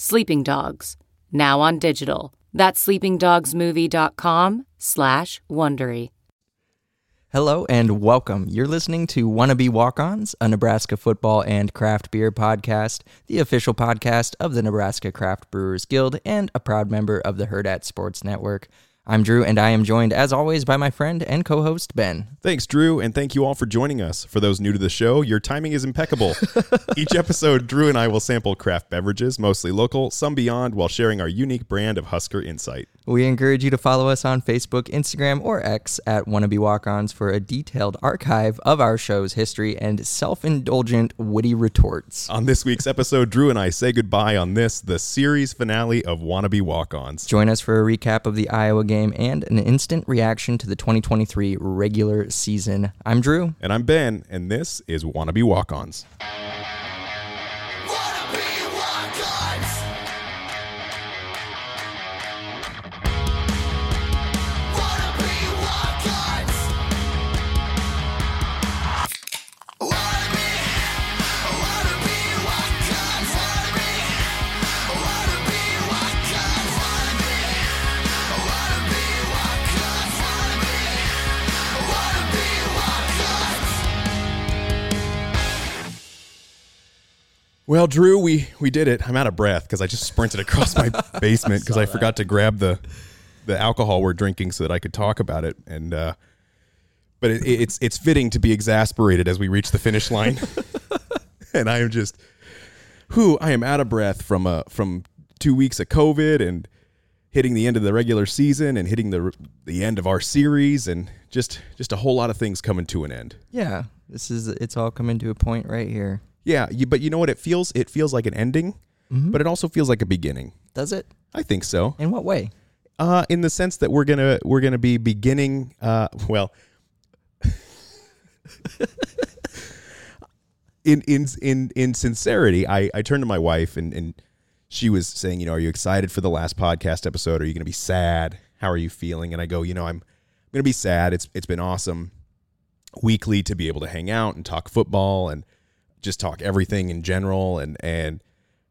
Sleeping Dogs, now on digital. That's sleepingdogsmovie.com slash Wondery. Hello and welcome. You're listening to Wannabe Walk Ons, a Nebraska football and craft beer podcast, the official podcast of the Nebraska Craft Brewers Guild, and a proud member of the Hurrdat Sports Network. I'm Drew, and I am joined, as always, by my friend and co host, Ben. Thanks, Drew, and thank you all for joining us. For those new to the show, your timing is impeccable. Each episode, Drew and I will sample craft beverages, mostly local, some beyond, while sharing our unique brand of Husker insight. We encourage you to follow us on Facebook, Instagram, or X at Wannabe Walk Ons for a detailed archive of our show's history and self indulgent, witty retorts. On this week's episode, Drew and I say goodbye on this, the series finale of Wannabe Walk Ons. Join us for a recap of the Iowa game and an instant reaction to the 2023 regular season. I'm Drew. And I'm Ben, and this is Wannabe Walk Ons. Well, Drew, we we did it. I'm out of breath because I just sprinted across my basement because I, forgot to grab the the alcohol we're drinking so that I could talk about it. And uh, but it, it's it's fitting to be exasperated as we reach the finish line. and I am just, who I am out of breath from uh from two weeks of COVID and hitting the end of the regular season and hitting the the end of our series and just just a whole lot of things coming to an end. Yeah, this is it's all coming to a point right here. Yeah, you, but you know what? It feels it feels like an ending, Mhm. but it also feels like a beginning. Does it? I think so. In what way? Uh, in the sense that we're gonna we're gonna be beginning. Uh, well, in in in in sincerity, I I turned to my wife and and she was saying, you know, are you excited for the last podcast episode? Are you gonna be sad? How are you feeling? And I go, you know, I'm I'm gonna be sad. It's it's been awesome weekly to be able to hang out and talk football and just talk everything in general and and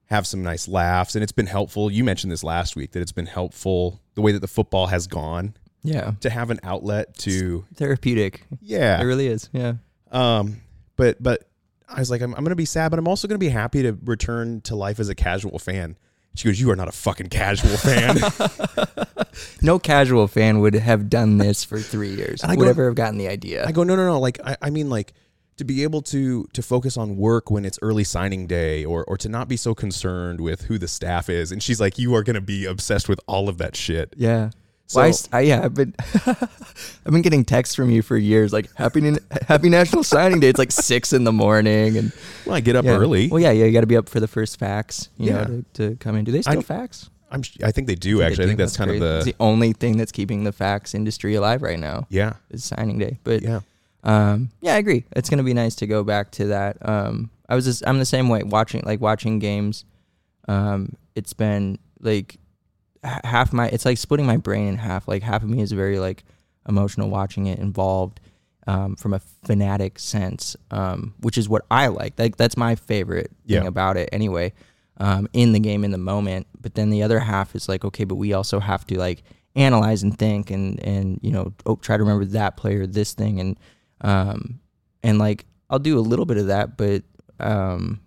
have some nice laughs and it's been helpful you mentioned this last week that it's been helpful the way that the football has gone Yeah, to have an outlet to therapeutic. yeah It really is. Yeah. um but but i was like i'm, I'm gonna be sad but i'm also gonna be happy to return to life as a casual fan she goes you are not a fucking casual fan No casual fan would have done this for three years. I would go- ever have gotten the idea. I go, no, no, no. Like, I, I mean, like, to be able to to focus on work when it's early signing day, or or to not be so concerned with who the staff is. And she's like, you are gonna be obsessed with all of that shit. yeah. So Well, I I, yeah, I've been I've been getting texts from you for years, like happy Happy National Signing Day. It's like six in the morning, and well, I get up yeah. early. Well, yeah, yeah, you got to be up for the first fax, you Yeah. know, to, to come in. Do they still I- fax? I'm, I think they do They actually. I do. think that's, kind crazy. of It's the the only thing that's keeping the fax industry alive right now yeah, is signing day. But yeah. Um, yeah, I agree. It's gonna be nice to go back to that. Um, I was just, I'm the same way watching like watching games. Um, it's been like h- half my it's like splitting my brain in half. Like half of me is very like emotional watching it, involved um, from a fanatic sense, um, which is what I like. Like that's my favorite thing Yeah. about it anyway. Um, in the game in the moment, but then the other half is like okay, but we also have to like analyze and think and and you know oh, try to remember that player, this thing, and um, and like I'll do a little bit of that, but um,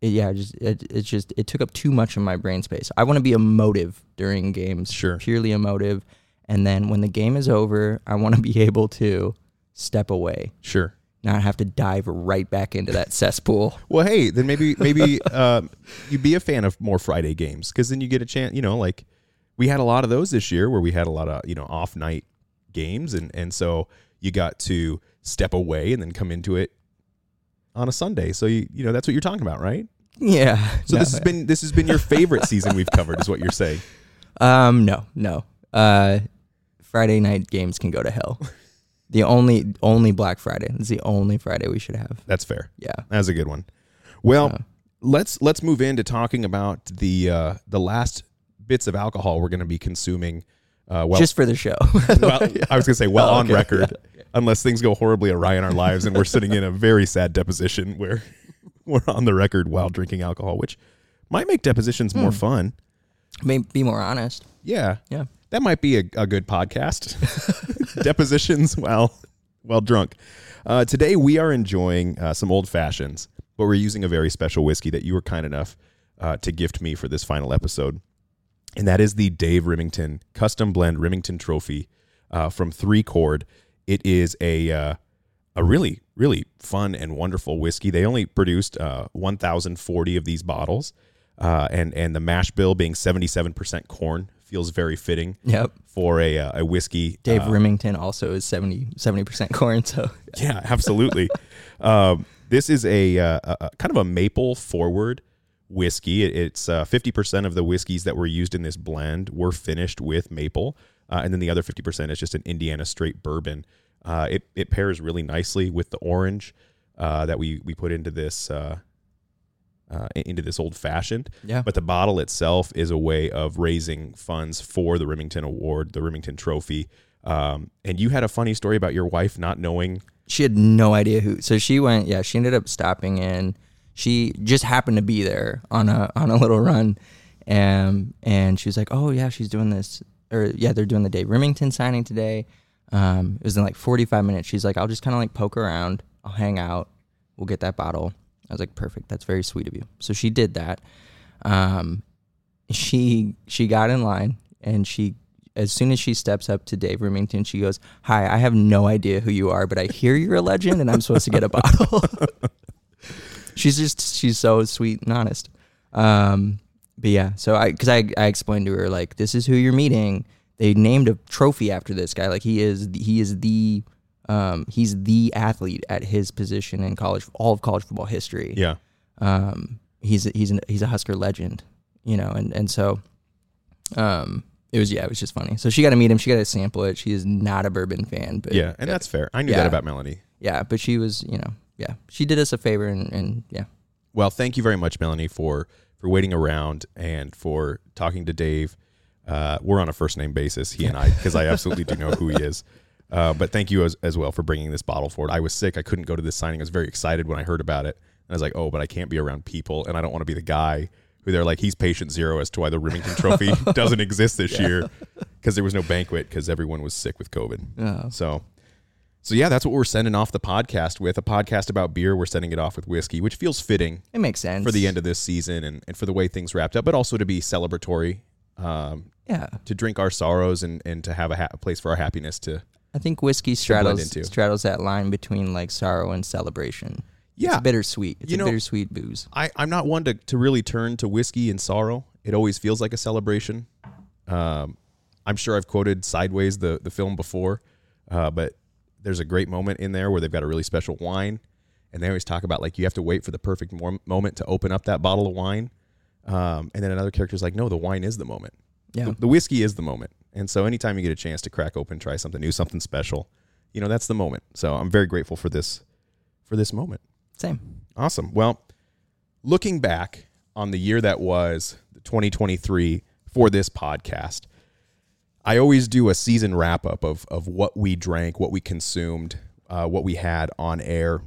it, yeah, just it, it just it took up too much of my brain space. I want to be emotive during games, Sure. purely emotive, and then when the game is over, I want to be able to step away, Sure. not have to dive right back into that cesspool. Well, hey, then maybe maybe um, you be a fan of more Friday games because then you get a chance. You know, like we had a lot of those this year where we had a lot of you know off night games, and and so you got to step away and then come into it on a Sunday. So you you know that's what you're talking about, right? Yeah. So no, this has been this has been your favorite season we've covered, is what you're saying. Um, no, no. Uh, Friday night games can go to hell. The only only Black Friday. It's the only Friday we should have. That's fair. Yeah. That's a good one. Well, Uh, let's let's move into talking about the uh, the last bits of alcohol we're going to be consuming. Uh, well, Just for the show. well, I was going to say well Oh, on okay. record, unless things go horribly awry in our lives and we're sitting in a very sad deposition where we're on the record while drinking alcohol, which might make depositions Hmm. more fun. May be more honest. Yeah, Yeah. that might be a, a good podcast. Depositions while while drunk. Uh, today we are enjoying uh, some old fashions, but we're using a very special whiskey that you were kind enough uh, to gift me for this final episode, and that is the Dave Rimington Custom Blend Rimington Trophy uh, from Three Chord. It is a uh, a really really fun and wonderful whiskey. They only produced uh, 1,040 of these bottles, uh, and and the mash bill being 77% corn feels very fitting Yep. for a uh, a whiskey. Dave uh, Rimington also is 70 percent corn. So yeah, absolutely. um, this is a, uh, a, a kind of a maple forward whiskey. It, it's uh, fifty percent of the whiskeys that were used in this blend were finished with maple, uh, and then the other fifty percent is just an Indiana straight bourbon. Uh, it it pairs really nicely with the orange uh, that we we put into this. Uh, uh, into this old fashioned, Yeah. But the bottle itself is a way of raising funds for the Rimington Award, the Rimington Trophy. Um, and you had a funny story about your wife not knowing she had no idea who. So she went. Yeah, she ended up stopping in. She just happened to be there on a on a little run, and and she was like, "Oh yeah, she's doing this." Or yeah, they're doing the Dave Rimington signing today. Um, it was in like 45 minutes. She's like, "I'll just kind of like poke around. I'll hang out. We'll get that bottle." I was like, "Perfect. That's very sweet of you." So she did that. Um, she she got in line and she as soon as she steps up to Dave Rimington, she goes, "Hi, I have no idea who you are, but I hear you're a legend, and I'm supposed to get a bottle." she's just she's so sweet and honest. Um, but yeah, so I because I I explained to her like this is who you're meeting. They named a trophy after this guy. Like he is he is the um he's the athlete at his position in college all of college football history Yeah. um, he's a, he's an, he's a Husker legend, you know, and and so, um, it was yeah, it was just funny. So she got to meet him. She got to sample it. She is not a bourbon fan, but Yeah. And that's fair. I knew Yeah. that about Melanie. yeah, but she was, you know, yeah, she did us a favor, and and yeah, Well, thank you very much, Melanie, for for waiting around and for talking to Dave. Uh, we're on a first name basis, he and I, because I absolutely do know who he is. Uh, but thank you as, as well for bringing this bottle forward. I was sick. I couldn't go to this signing. I was very excited when I heard about it. And I was like, oh, but I can't be around people. And I don't want to be the guy who they're like, he's patient zero as to why the Rimington Trophy doesn't exist this year because there was no banquet because everyone was sick with COVID. Oh. So, so yeah, that's what we're sending off the podcast with a podcast about beer. We're sending it off with whiskey, which feels fitting it makes sense for the end of this season and, and for the way things wrapped up, but also to be celebratory, um, Yeah, to drink our sorrows and, and to have a, ha- a place for our happiness to. I think whiskey straddles straddles that line between like sorrow and celebration. Yeah. it's bittersweet. It's You a know- bittersweet booze. I, I'm not one to, to really turn to whiskey and sorrow. It always feels like a celebration. Um, I'm sure I've quoted Sideways, the, the film, before, uh, but there's a great moment in there where they've got a really special wine. And they always talk about like you have to wait for the perfect mom- moment to open up that bottle of wine. Um, and then another character's like, no, the wine is the moment. Yeah, the, the whiskey is the moment. And so anytime you get a chance to crack open, try something new, something special, you know, that's the moment. So I'm very grateful for this for this moment. same. Awesome. Well, looking back on the year that was 2023 for this podcast, I always do a season wrap up of of what we drank, what we consumed, uh, what we had on air,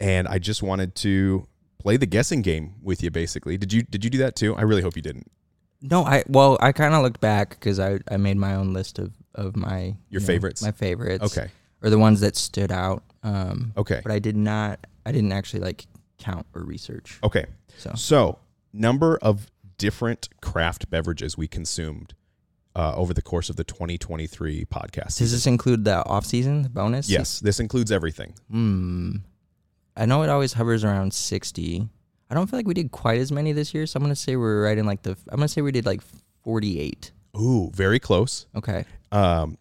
and I just wanted to play the guessing game with you. Basically, did you did you do that too? I really hope you didn't. No, I well, I kind of looked back because I I made my own list of of my Your you know, favorites? my favorites, Okay. or the ones that stood out. Um, Okay. but I did not. I didn't actually like count or research. Okay. So So, number of different craft beverages we consumed uh, over the course of the 2023 podcast. does this include the off season bonus? Yes, this includes everything. Hmm. I know it always hovers around sixty. I don't feel like we did quite as many this year, so I'm gonna say we're right in like the. I'm gonna say we did like forty-eight. Ooh, very close. Okay. Um,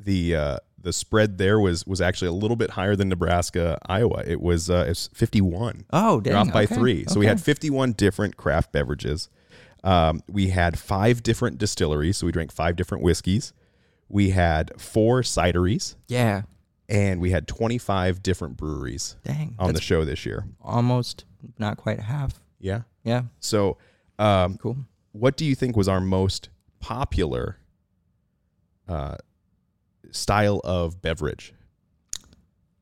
the uh, the spread there was was actually a little bit higher than Nebraska, Iowa. It was uh, it's 51. Oh, dang. by okay, three. So we had 51 different craft beverages. Um, we had five different distilleries. So we drank five different whiskeys. We had four cideries, Yeah. and we had 25 different breweries Dang. on the that's show this year. almost not quite half. Yeah. Yeah. So, um, Cool. what do you think was our most popular uh, style of beverage?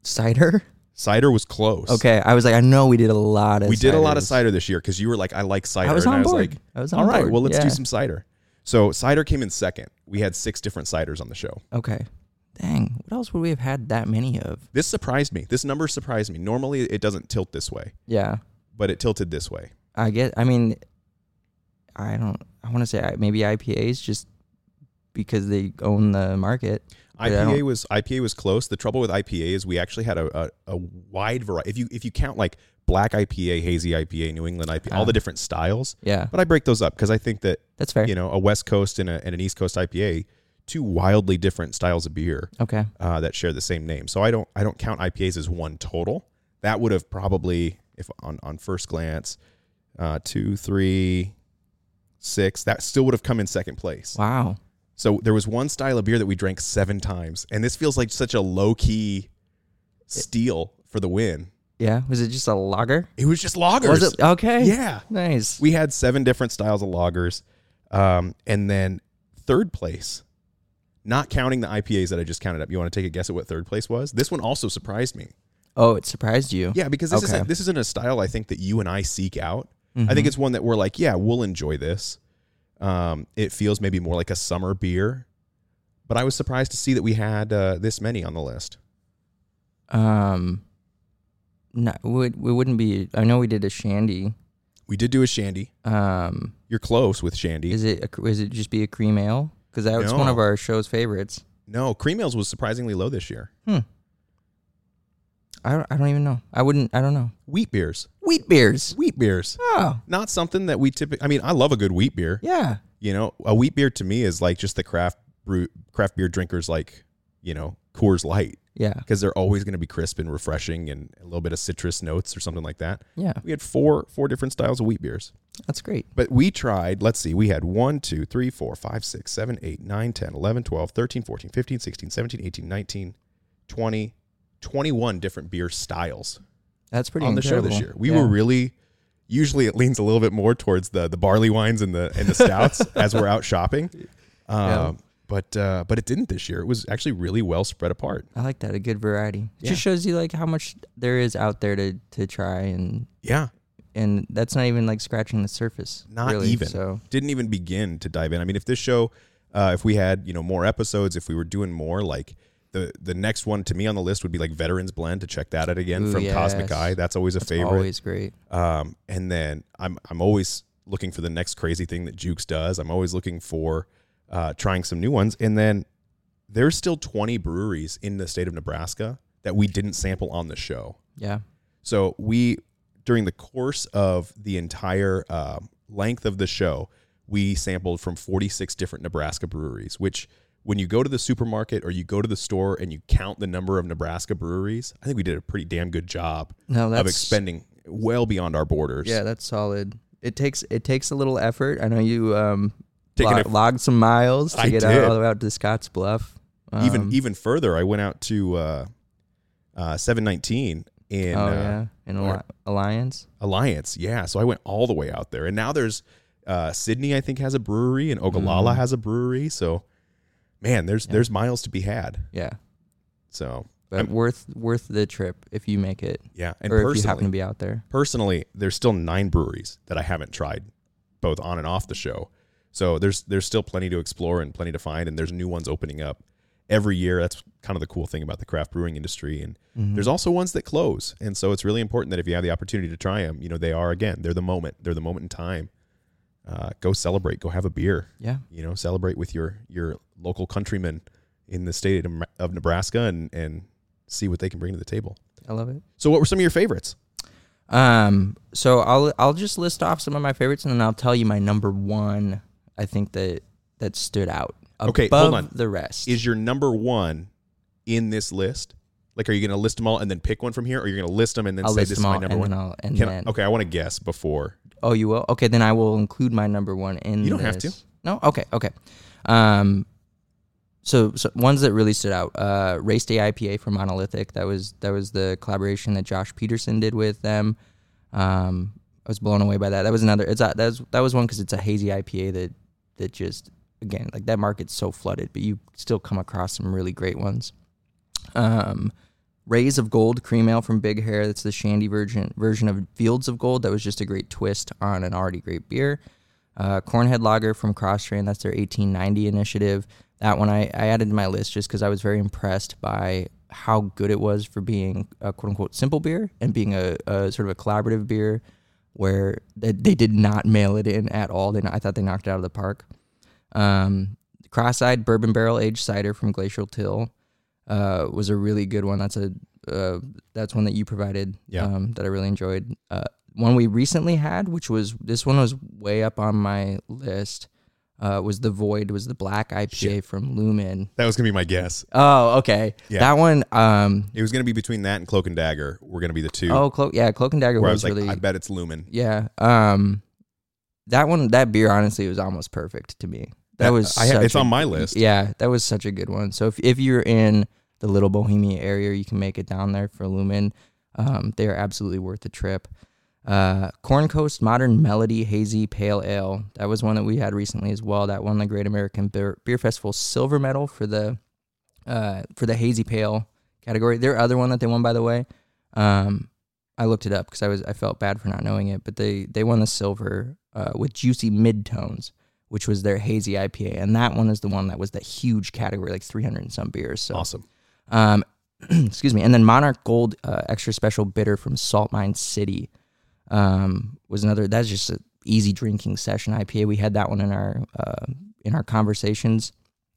Cider. Cider was close. Okay. I was like, I know we did a lot of. We did a lot of ciders. cider this year because you were like, I like cider. I was and on I was board. like, I was on all right, board. well, let's do Yeah. some cider. So cider came in second. We had six different ciders on the show. Okay. Dang. What else would we have had that many of? This surprised me. This number surprised me. Normally, it doesn't tilt this way, Yeah. but it tilted this way. I get. I mean, I don't. I want to say I- maybe IPAs just because they own the market. IPA was IPA was close. The trouble with IPA is we actually had a, a, a wide variety. If you if you count like black IPA, hazy IPA, New England IPA, all Ah. the different styles. Yeah. But I break those up because I think that That's fair. you know a West Coast and, a, and an East Coast IPA, two wildly different styles of beer. Okay. uh, that share the same name. So I don't I don't count IPAs as one total. That would have probably, if on on first glance, uh, two, three, six. That still would have come in second place. Wow. So there was one style of beer that we drank seven times, and this feels like such a low key steal for the win. Yeah. Was it just a lager? It was just lagers. Was it okay? Yeah, Nice. we had seven different styles of lagers, um, and then third place. Not counting the IPAs that I just counted up. You want to take a guess at what third place was? This one also surprised me. oh, it surprised you. Yeah, because this Okay. isn't this isn't a style I think that you and I seek out. I Mhm. think it's one that we're like, yeah, we'll enjoy this. Um, it feels maybe more like a summer beer, but I was surprised to see that we had uh, this many on the list. Um. No, we, we wouldn't be. I know we did a shandy. We did do a shandy. Um, You're close with shandy. is it a, is it just be a cream ale? Because that was one of our show's favorites. no, cream ales was surprisingly low this year. Hmm. I don't, I don't even know. I wouldn't. I don't know. Wheat beers, Wheat beers. wheat beers, Oh, not something that we typically. I mean, I love a good wheat beer. yeah. You know, a wheat beer to me is like just the craft brew, craft beer drinkers like you know Coors Light Yeah. because they're always going to be crisp and refreshing and a little bit of citrus notes or something like that. Yeah. We had four four different styles of wheat beers. That's great. But we tried, let's see, we had 1, 2, 3, 4, 5, 6, 7, 8, 9, 10, 11, 12, 13, 14, 15, 16, 17, 18, 19, 20, 21 different beer styles That's pretty on the show this year. We Yeah. were really usually it leans a little bit more towards the the barley wines and the and the stouts as we're out shopping. Um, Yeah. but uh, but it didn't this year. It was actually really well spread apart. I like that. A good variety. It Yeah. just shows you like how much there is out there to to try and Yeah. and that's not even like scratching the surface. Not really. even. So didn't even begin to dive in. I mean, if this show, uh, if we had you know more episodes, if we were doing more, like the the next one to me on the list would be like Veterans Blend to check that out again Ooh, from Cosmic. Eye. That's always a it's favorite. always great. Um, and then I'm I'm always looking for the next crazy thing that Jukes does. I'm always looking for uh, trying some new ones. And then there's still 20 breweries in the state of Nebraska that we didn't sample on the show. Yeah. So we, during the course of the entire um, length of the show, we sampled from 46 different Nebraska breweries. Which, when you go to the supermarket or you go to the store and you count the number of Nebraska breweries, I think we did a pretty damn good job No, of expending well beyond our borders. Yeah, that's solid. It takes it takes a little effort. I know you um it- logged some miles to I get out all the way out to Scotts Bluff. even Um, even further, I went out to uh, uh, 719 in oh uh, yeah, in Alli- Alliance. Alliance. Yeah, so I went all the way out there, and now there's uh, Sidney. I think has a brewery, and Ogallala Mhm. has a brewery. So, man, there's Yeah. there's miles to be had. Yeah, So, but I'm- worth worth the trip if you make it, yeah, and or if you happen personally, to be out there. personally, there's still nine breweries that I haven't tried, both on and off the show. So there's there's still plenty to explore and plenty to find, and there's new ones opening up every year. That's kind of the cool thing about the craft brewing industry. And Mhm. there's also ones that close, and so it's really important that if you have the opportunity to try them, you know they are again they're the moment, they're the moment in time. Uh, go celebrate, go have a beer. yeah. You know, celebrate with your your local countrymen in the state of, Nebraska and and see what they can bring to the table. I love it. So, what were some of your favorites? Um, so I'll I'll just list off some of my favorites and then I'll tell you my number one. I think that that stood out Okay, hold on. the rest. Is your number one in this list? Like, are you going to list them all and then pick one from here, or you're going to list them and then I'll say this is my number one? I'll Can I- okay, I want to guess before. Oh you will okay then I will include my number one in. You don't have to. No, okay, okay. Um, so, so ones that really stood out. Uh, Race Day IPA from Monolithic. That was that was the collaboration that Josh Peterson did with them. Um, I was blown away by that. That was another. It's a, that was that was one because it's a hazy IPA that that just again like that market's so flooded, but you still come across some really great ones. Um, Rays of Gold cream ale from Big Hair. That's the shandy version version of Fields of Gold. That was just a great twist on an already great beer. Uh, Cornhead Lager from Kros Strain. That's their 1890 initiative. That one I, I added to my list just because I was very impressed by how good it was for being a quote unquote simple beer and being a, a sort of a collaborative beer where they, they did not mail it in at all. They, I thought they knocked it out of the park. Um, Cross-eyed bourbon barrel aged cider from Glacial Till uh, was a really good one. That's a uh, that's one that you provided. Yeah. Um, that I really enjoyed. Uh, one we recently had, which was this one was way up on my list. Uh, was the Void? Was the Black IPA Shit. from Lumen? That was going to be my guess. Oh, okay. Yeah. That one. Um. It was going to be between that and Cloak and Dagger. We're going to be the two. Oh, Clo- yeah. Cloak and Dagger where I was, was like, really. I bet it's Lumen. Yeah. Um. That one, that beer, honestly, was almost perfect to me. That, That- was. I it's a- on my list. Yeah, that was such a good one. So if if you're in the Little Bohemia area, you can make it down there for Lumen. Um, they are absolutely worth the trip. Uh, Corn Coast Modern Melody Hazy Pale Ale. That was one that we had recently as well. That won the Great American Beer, Beer Festival silver medal for the uh, for the hazy pale category. Their other one that they won, by the way, um, I looked it up because I was I felt bad for not knowing it, but they they won the silver uh, with juicy midtones, which was their hazy IPA, and that one is the one that was the huge category, like 300 and some beers. So Awesome. Um, excuse me. And then Monarch Gold uh, Extra Special Bitter from Salt Mine City um, was another. That's just an easy drinking session IPA. We had that one in our uh, in our conversations.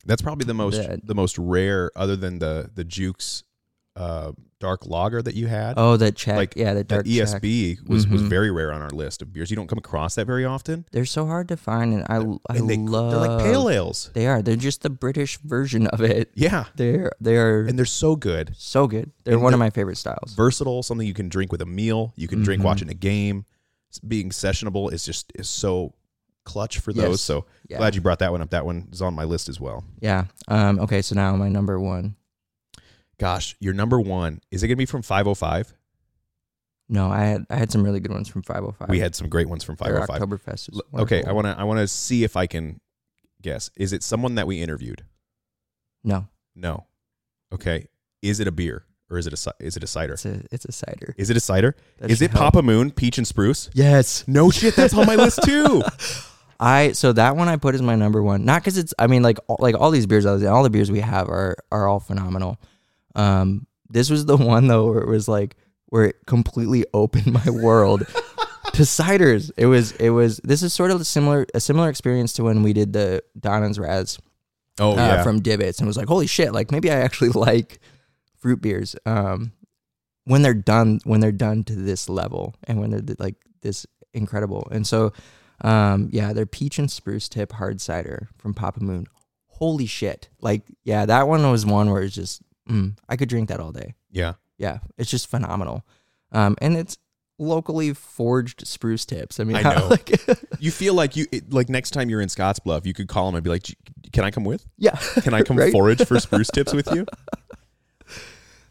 That's probably the most The- the most rare, other than the the Jukes uh, dark lager that you had. Oh, that check. like yeah, the that dark check. ESB was was Mhm. very rare on our list of beers. You don't come across that very often. They're so hard to find, and I I and they love. they're like pale ales. They are. They're just the British version of it. Yeah, They're they're and they're so good. so good. They're and one of they're my favorite styles. Versatile, something you can drink with a meal. You can drink Mhm. watching a game. Being sessionable is just is so clutch for those. Yes. So Yeah. glad you brought that one up. That one is on my list as well. Yeah. Um. Okay. So now my number one. Gosh, your number one is it going to be from 505? No, I had I had some really good ones from 505. We had some great ones from 505. Oktoberfest. L- Okay, I want to I want to see if I can guess. Is it someone that we interviewed? No, No. Okay. Is it a beer or is it a is it a cider? it's a it's a cider. Is it a cider? That is it help. Papa Moon Peach and Spruce? Yes. No shit, that's on my list too. I so that one I put as my number one. Not because it's I mean like all, like all these beers all the beers we have are are all phenomenal. Um, this was the one though where it was like where it completely opened my world to ciders. It was it was this is sort of a similar a similar experience to when we did the Donna's Raz Oh uh, yeah. from Divots and was like, holy shit, like maybe I actually like fruit beers. Um, when they're done, when they're done to this level and when they're like this incredible. And so, um, yeah, they're peach and spruce tip hard cider from Papa Moon. Holy shit. Like, yeah, that one was one where it's just, mm, I could drink that all day. yeah. Yeah. It's just phenomenal. Um, and it's locally forged spruce tips. I mean, I know. like, You feel like you it, like next time you're in Scottsbluff, you could call them and be like, "Can I come with? yeah. Can I come Right? forage for spruce tips with you?"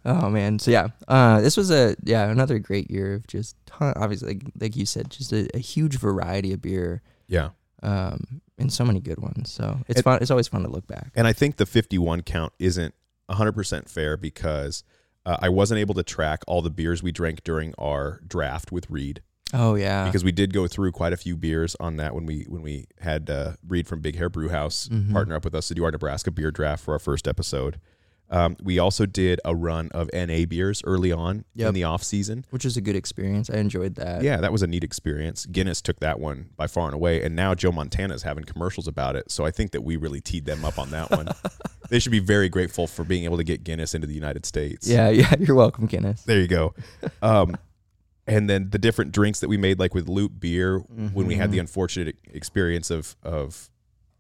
Oh man, so yeah, uh, this was a yeah another great year of just ton, obviously like, like you said, just a, a huge variety of beer, Yeah. um, and so many good ones. So it's It- fun. It's always fun to look back. And I think the 51 count isn't 100% fair because uh, I wasn't able to track all the beers we drank during our draft with Reed. Oh yeah. because we did go through quite a few beers on that when we when we had uh, Reed from Big Hair Brew House Mm-hmm. partner up with us to do our Nebraska beer draft for our first episode. Um, we also did a run of NA beers early on in the off season. which is a good experience. I enjoyed that. Yeah, that was a neat experience. Guinness took that one by far and away, and now Joe Montana's having commercials about it. So I think that we really teed them up on that one. they should be very grateful for being able to get Guinness into the United States. Yeah, yeah. You're welcome, Guinness. There you go. Um, and then the different drinks that we made, like with Loop Beer, when we had the unfortunate experience of of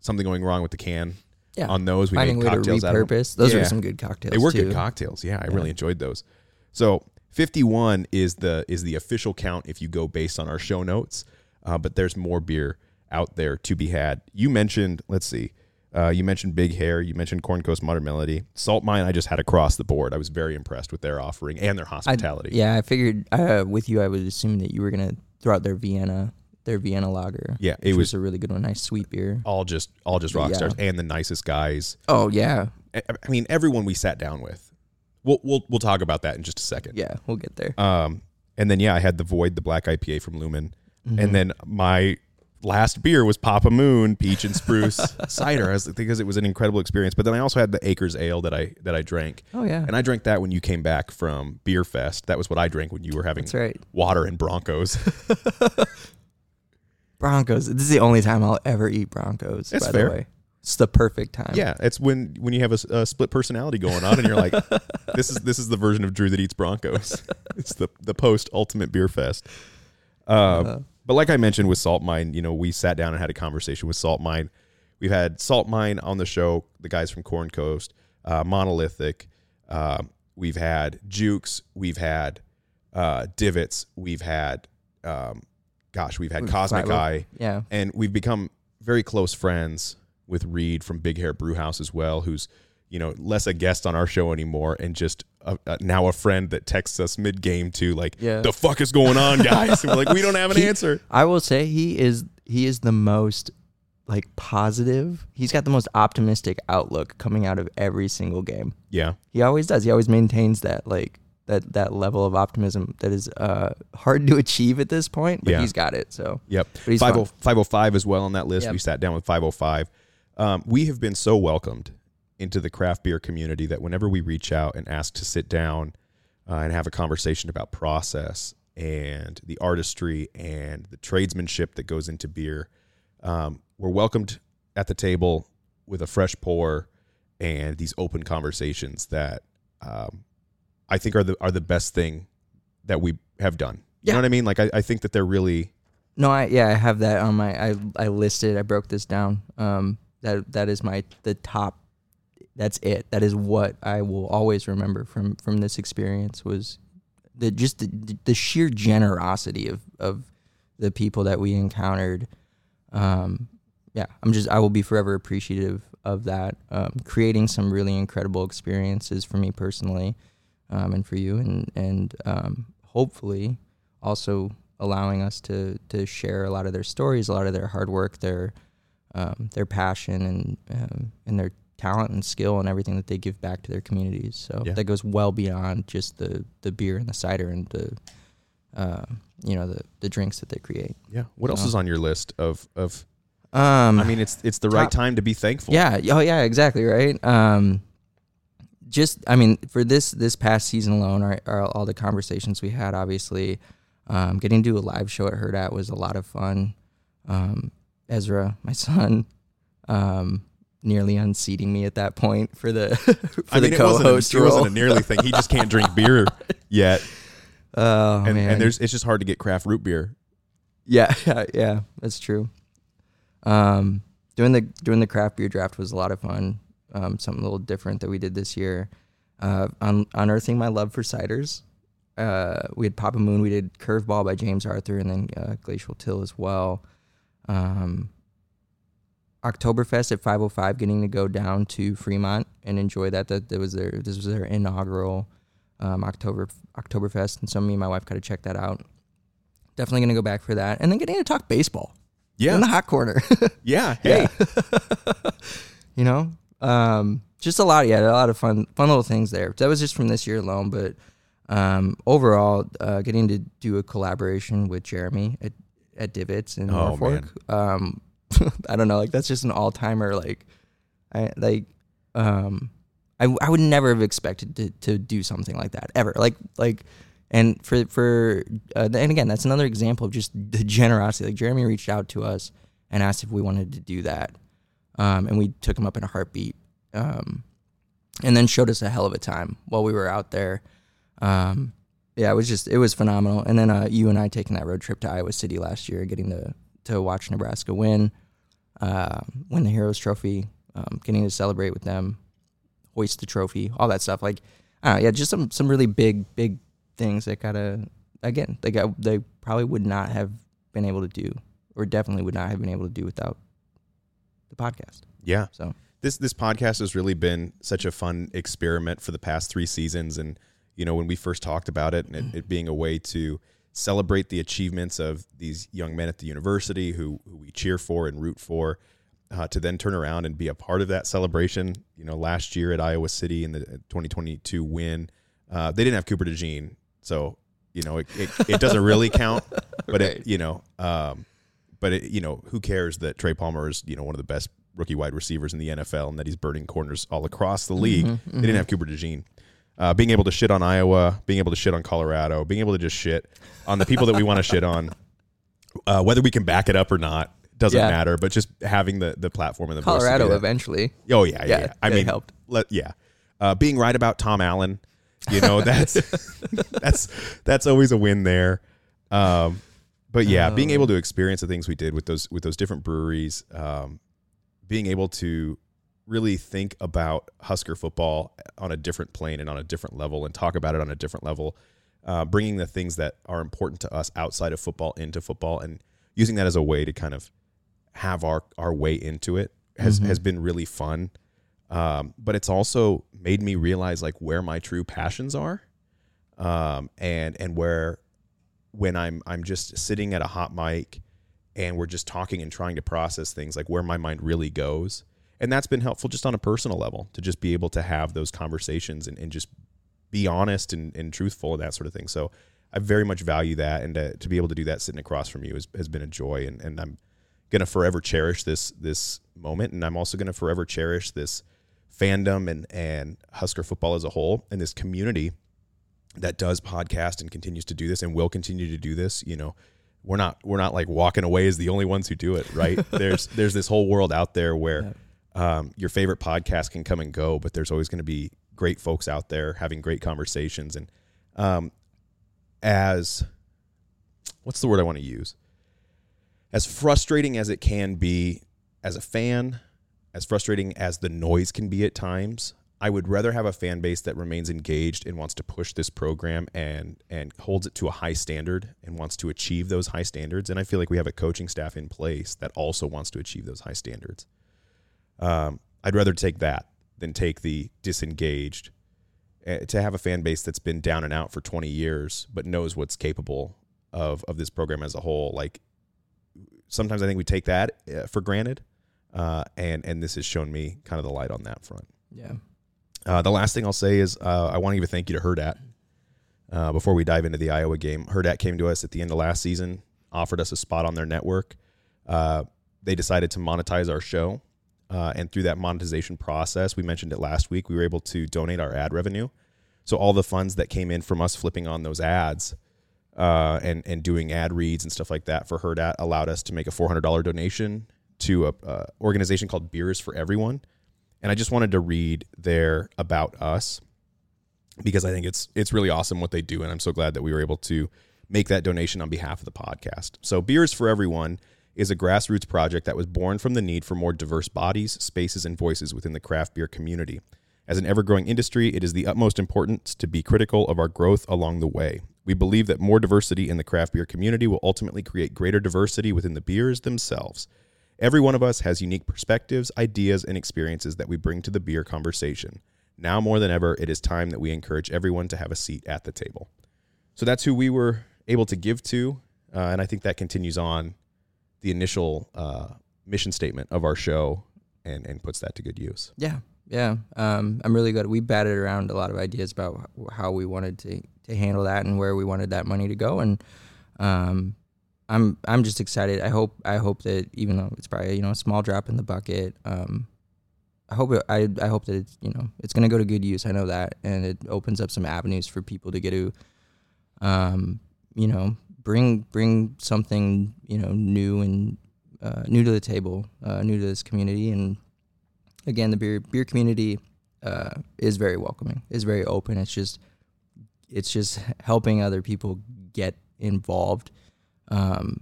something going wrong with the can Yeah. on those, we Finding made a way to cocktails out of repurpose. Those Yeah. are some good cocktails. They were too. good cocktails. Yeah, I really enjoyed those. So 51 is the is the official count if you go based on our show notes. Uh, but there's more beer out there to be had. You mentioned, let's see, uh, you mentioned Big Hair, you mentioned Corn Coast Modern Melody, Salt Mine. I just had across the board. I was very impressed with their offering and their I- hospitality. yeah, I figured uh, with you, I would assume that you were gonna throw out their Vienna, their Vienna lager. Yeah, it was- a really good one. Nice sweet beer. all just all just rock Yeah. stars and the nicest guys. Oh yeah, I, I mean, everyone we sat down with. We'll we'll we'll talk about that in just a second. yeah. We'll get there. Um, and then yeah, I had the Void, the black IPA from Lumen, Mm-hmm. and then my last beer was Papa Moon Peach and Spruce cider, as, because it was an incredible experience. But then I also had the Acres Ale that I that I drank, Oh yeah. and I drank that when you came back from Beer Fest. That was what I drank when you were having That's right. water and Broncos. Broncos. This is the only time I'll ever eat Broncos. That's by fair. the way, it's the perfect time. yeah, it's when when you have a split personality going on, and you're like, this is this is the version of Drew that eats Broncos. It's the the post ultimate beer fest. Um, but like I mentioned with Salt Mine, you know, we sat down and had a conversation with Salt Mine. We've had Salt Mine on the show, the guys from Corn Coast, uh, Monolithic. Um, we've had Jukes. We've had uh, Divots. We've had, um, gosh, we've had Cosmic Eye Yeah. and we've become very close friends with Reed from Big Hair Brewhouse as well, who's you know less a guest on our show anymore and just a, a, now a friend that texts us mid game to like, Yeah. the fuck is going on, guys? like, we don't have an He- answer. I will say he is he is the most like positive. He's got the most optimistic outlook coming out of every single game. Yeah, He always does. He always maintains that like that that level of optimism that is uh hard to achieve at this point, but Yeah. he's got it. So yep. But he's 50 505 as well on that list. Yep. We sat down with 505. Um, we have been so welcomed into the craft beer community that whenever we reach out and ask to sit down uh, and have a conversation about process and the artistry and the tradesmanship that goes into beer, um, we're welcomed at the table with a fresh pour and these open conversations that um, I think are the are the best thing that we have done. You Yeah. know what I mean? Like I, I think that they're really No, I yeah, I have that on my I I listed. I broke this down. Um, that that is my the top. That's it. That is what I will always remember from from this experience was the just the, the sheer generosity of of the people that we encountered. Um, yeah, I'm just I will be forever appreciative of that. Um, creating some really incredible experiences for me personally, um, and for you, and and um, hopefully also allowing us to to share a lot of their stories, a lot of their hard work, their um, their passion, and um, and their talent and skill and everything that they give back to their communities. So Yeah. that goes well beyond just the the beer and the cider and the uh, you know the the drinks that they create. yeah. What else So- is on your list of of Um, I mean, it's it's the right time to be thankful. Yeah. Oh, yeah. Exactly. Right. Um, just, I mean, for this this past season alone, our, our, all the conversations we had, obviously, um, getting to do a live show at Hurrdat was a lot of fun. Um, Ezra, my son, um, nearly unseating me at that point for the for I mean, the it wasn't, co-host a, it wasn't a nearly thing. He just can't drink beer yet, oh and, man, and there's it's just hard to get craft root beer. Yeah, yeah, yeah, that's true. Um, doing the doing the craft beer draft was a lot of fun. Um, something a little different that we did this year. Uh, un- unearthing my love for ciders. Uh, we had Papa Moon. We did Curveball by James Arthur, and then uh, Glacial Till as well. Um, Oktoberfest at 505, getting to go down to Fremont and enjoy that. That, that was their this was their inaugural um, October Oktoberfest, and so me and my wife got to check that out. Definitely gonna go back for that, and then getting to talk baseball Yeah, in the hot corner. yeah. Hey, you know, um, just a lot. Yeah, a lot of fun, fun little things there. That was just from this year alone, but Um, overall, uh, getting to do a collaboration with Jeremy at, at Divots in Oh, Norfolk. Um, I don't know, like that's just an all timer. Like, I like, um, I I would never have expected to to do something like that ever. Like like, and for for uh, and again, that's another example of just the generosity. Like Jeremy reached out to us and asked if we wanted to do that, um, and we took him up in a heartbeat. Um, and then showed us a hell of a time while we were out there. Um, yeah, it was just it was phenomenal. And then uh, you and I taking that road trip to Iowa City last year, getting to to watch Nebraska win, uh, win the Heroes Trophy, um, getting to celebrate with them, hoist the trophy, all that stuff. Like, I don't know, yeah, just some some really big big things that gotta again they got they probably would not have been able to do, or definitely would not have been able to do without the podcast. Yeah. So. This this podcast has really been such a fun experiment for the past three seasons. And you know when we first talked about it and it, it being a way to celebrate the achievements of these young men at the university who, who we cheer for and root for uh, to then turn around and be a part of that celebration. You know last year at iowa city in the 2022 win uh, they didn't have cooper DeJean, so you know it, it, it doesn't really count but it you know um, but it, you know who cares that trey palmer is you know one of the best rookie wide receivers in the NFL and that he's burning corners all across the league. They didn't have Cooper DeJean. Uh, being able to shit on Iowa, being able to shit on Colorado, being able to just shit on the people that we want to shit on, uh, whether we can back it up or not doesn't Yeah. matter. But just having the the platform and the voice to do Colorado eventually. Oh yeah, yeah. Yeah, yeah. I mean, helped. Let, yeah, uh, being right about Tom Allen, you know that's that's that's always a win there. Um, but yeah, being Oh. able to experience the things we did with those with those different breweries, um, being able to really think about Husker football on a different plane and on a different level, and talk about it on a different level, uh, bringing the things that are important to us outside of football into football, and using that as a way to kind of have our our way into it has has been really fun. Um, but it's also made me realize like where my true passions are, um, and and where when I'm I'm just sitting at a hot mic and we're just talking and trying to process things like where my mind really goes. And that's been helpful just on a personal level to just be able to have those conversations and, and just be honest and, and truthful and that sort of thing. So I very much value that. And to, to be able to do that sitting across from you has, has been a joy. And, and I'm going to forever cherish this, this moment. And I'm also going to forever cherish this fandom and, and Husker football as a whole and this community that does podcast and continues to do this and will continue to do this, you know, we're not we're not like walking away as the only ones who do it, right? there's there's this whole world out there where um, your favorite podcast can come and go, but there's always going to be great folks out there having great conversations and um, as what's the word I want to use? As frustrating as it can be as a fan, as frustrating as the noise can be at times, I would rather have a fan base that remains engaged and wants to push this program and and holds it to a high standard and wants to achieve those high standards. And I feel like we have a coaching staff in place that also wants to achieve those high standards. Um, I'd rather take that than take the disengaged. Uh, to have a fan base that's been down and out for 20 years but knows what's capable of of this program as a whole, like sometimes I think we take that uh, for granted, uh, and and this has shown me kind of the light on that front. Yeah. Uh, the last thing I'll say is uh, I want to give a thank you to Hurrdat. Uh, before we dive into the Iowa game, Hurrdat came to us at the end of last season, offered us a spot on their network. Uh, they decided to monetize our show, uh, and through that monetization process, we mentioned it last week, we were able to donate our ad revenue. So all the funds that came in from us flipping on those ads uh, and and doing ad reads and stuff like that for Hurrdat allowed us to make a four hundred dollar donation to a, organization called Beers for Everyone and I just wanted to read their about us because I think it's it's really awesome what they do, and I'm so glad that we were able to make that donation on behalf of the podcast. So, Beers for Everyone is a grassroots project that was born from the need for more diverse bodies, spaces, and voices within the craft beer community. As an ever growing industry, it is the utmost importance to be critical of our growth along the way. We believe that more diversity in the craft beer community will ultimately create greater diversity within the beers themselves. Every one of us has unique perspectives, ideas, and experiences that we bring to the beer conversation. Now more than ever, it is time that we encourage everyone to have a seat at the table. So that's who we were able to give to, uh, and I think that continues on the initial uh, mission statement of our show and, and puts that to good use. Yeah, yeah. Um, I'm really good. We batted around a lot of ideas about how we wanted to to handle that and where we wanted that money to go. And um, I'm I'm just excited. I hope I hope that even though it's probably you know a small drop in the bucket, um, I hope it, I I hope that it's you know it's going to go to good use. I know that, and it opens up some avenues for people to get to, um, you know, bring bring something you know new and uh, new to the table, uh, new to this community, and again, the beer beer community uh, is very welcoming, is very open. It's just it's just helping other people get involved um,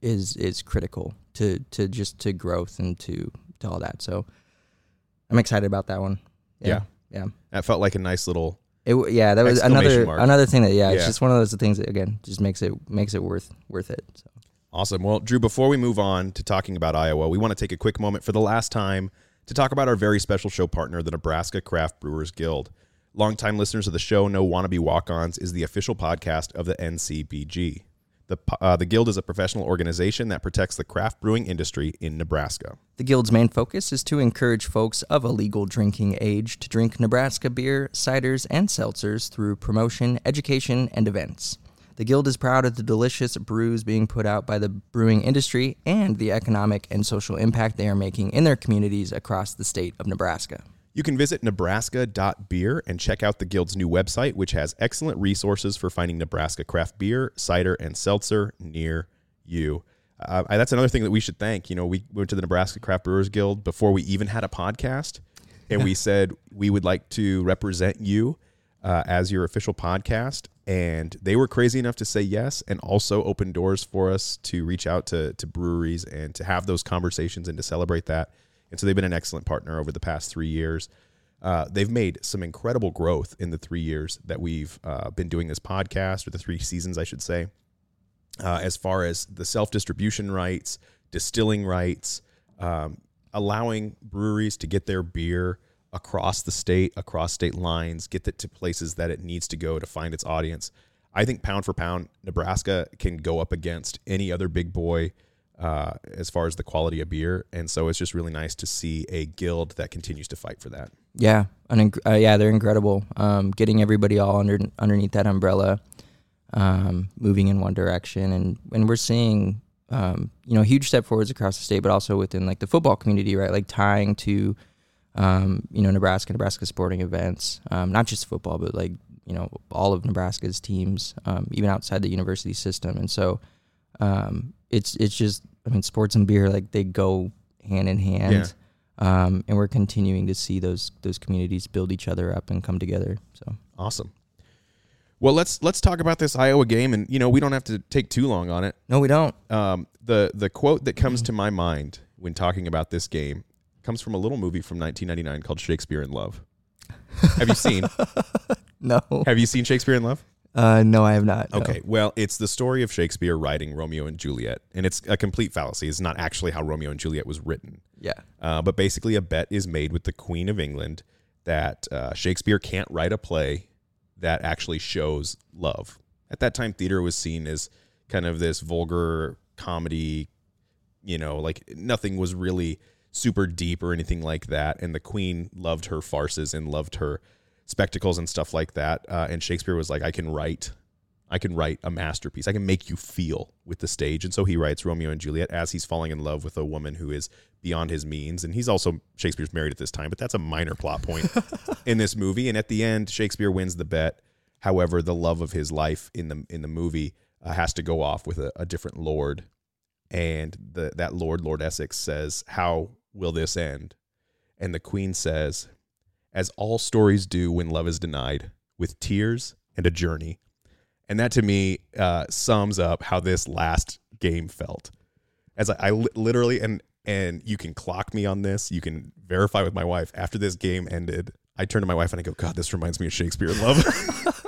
is is critical to to just to growth and to to all that. So I'm excited about that one. Yeah, yeah. That felt like a nice little. It, yeah, that was another mark. another thing that yeah, Yeah. it's just one of those things that again just makes it makes it worth worth it. So. Awesome. Well, Drew, before we move on to talking about Iowa, we want to take a quick moment for the last time to talk about our very special show partner, the Nebraska Craft Brewers Guild. Longtime listeners of the show know Wannabe Walk Ons is the official podcast of the NCBG. The, uh, the Guild is a professional organization that protects the craft brewing industry in Nebraska. The Guild's main focus is to encourage folks of a legal drinking age to drink Nebraska beer, ciders, and seltzers through promotion, education, and events. The Guild is proud of the delicious brews being put out by the brewing industry and the economic and social impact they are making in their communities across the state of Nebraska. You can visit nebraska.beer and check out the Guild's new website, which has excellent resources for finding Nebraska craft beer, cider, and seltzer near you. Uh, that's another thing that we should thank. You know, we went to the Nebraska Craft Brewers Guild before we even had a podcast, and we said we would like to represent you uh, as your official podcast. And they were crazy enough to say yes, and also open doors for us to reach out to to breweries and to have those conversations and to celebrate that. And so they've been an excellent partner over the past three years. Uh, they've made some incredible growth in the three years that we've uh, been doing this podcast, or the three seasons, I should say, uh, as far as the self distribution rights, distilling rights, um, allowing breweries to get their beer across the state, across state lines, get it to places that it needs to go to find its audience. I think pound for pound, Nebraska can go up against any other big boy uh, as far as the quality of beer, and so it's just really nice to see a guild that continues to fight for that. Yeah, uh, yeah, they're incredible. Um, getting everybody all under underneath that umbrella, um, moving in one direction, and and we're seeing um, you know huge step forwards across the state, but also within like the football community, right? Like tying to um, you know Nebraska, Nebraska sporting events, um, not just football, but like you know all of Nebraska's teams, um, even outside the university system, and so um, it's it's just I mean sports and beer like they go hand in hand. Um, and we're continuing to see those those communities build each other up and come together. So Awesome. Well, let's let's talk about this Iowa game, and you know we don't have to take too long on it. no, we don't. Um, the the quote that comes to my mind when talking about this game comes from a little movie from 1999 called Shakespeare in Love. Have you seen? No, have you seen Shakespeare in Love? Uh, no, I have not. no. Okay, well, it's the story of Shakespeare writing Romeo and Juliet, and it's a complete fallacy. It's not actually how Romeo and Juliet was written. Yeah. Uh, but basically, a bet is made with the Queen of England that uh, Shakespeare can't write a play that actually shows love. At that time, theater was seen as kind of this vulgar comedy, you know, like nothing was really super deep or anything like that. And the Queen loved her farces and loved her spectacles and stuff like that. Uh, and Shakespeare was like, I can write. I can write a masterpiece. I can make you feel with the stage. And so he writes Romeo and Juliet as he's falling in love with a woman who is beyond his means. And he's also, Shakespeare's married at this time, but that's a minor plot point in this movie. And at the end, Shakespeare wins the bet. However, the love of his life in the in the movie uh, has to go off with a, a different lord. And the that lord, Lord Essex, says, How will this end? And the queen says, As all stories do when love is denied, with tears and a journey. And that to me uh, sums up how this last game felt. As I, I li- literally and and you can clock me on this. You can verify with my wife. After this game ended, I turn to my wife and I go, "God, this reminds me of Shakespeare in Love."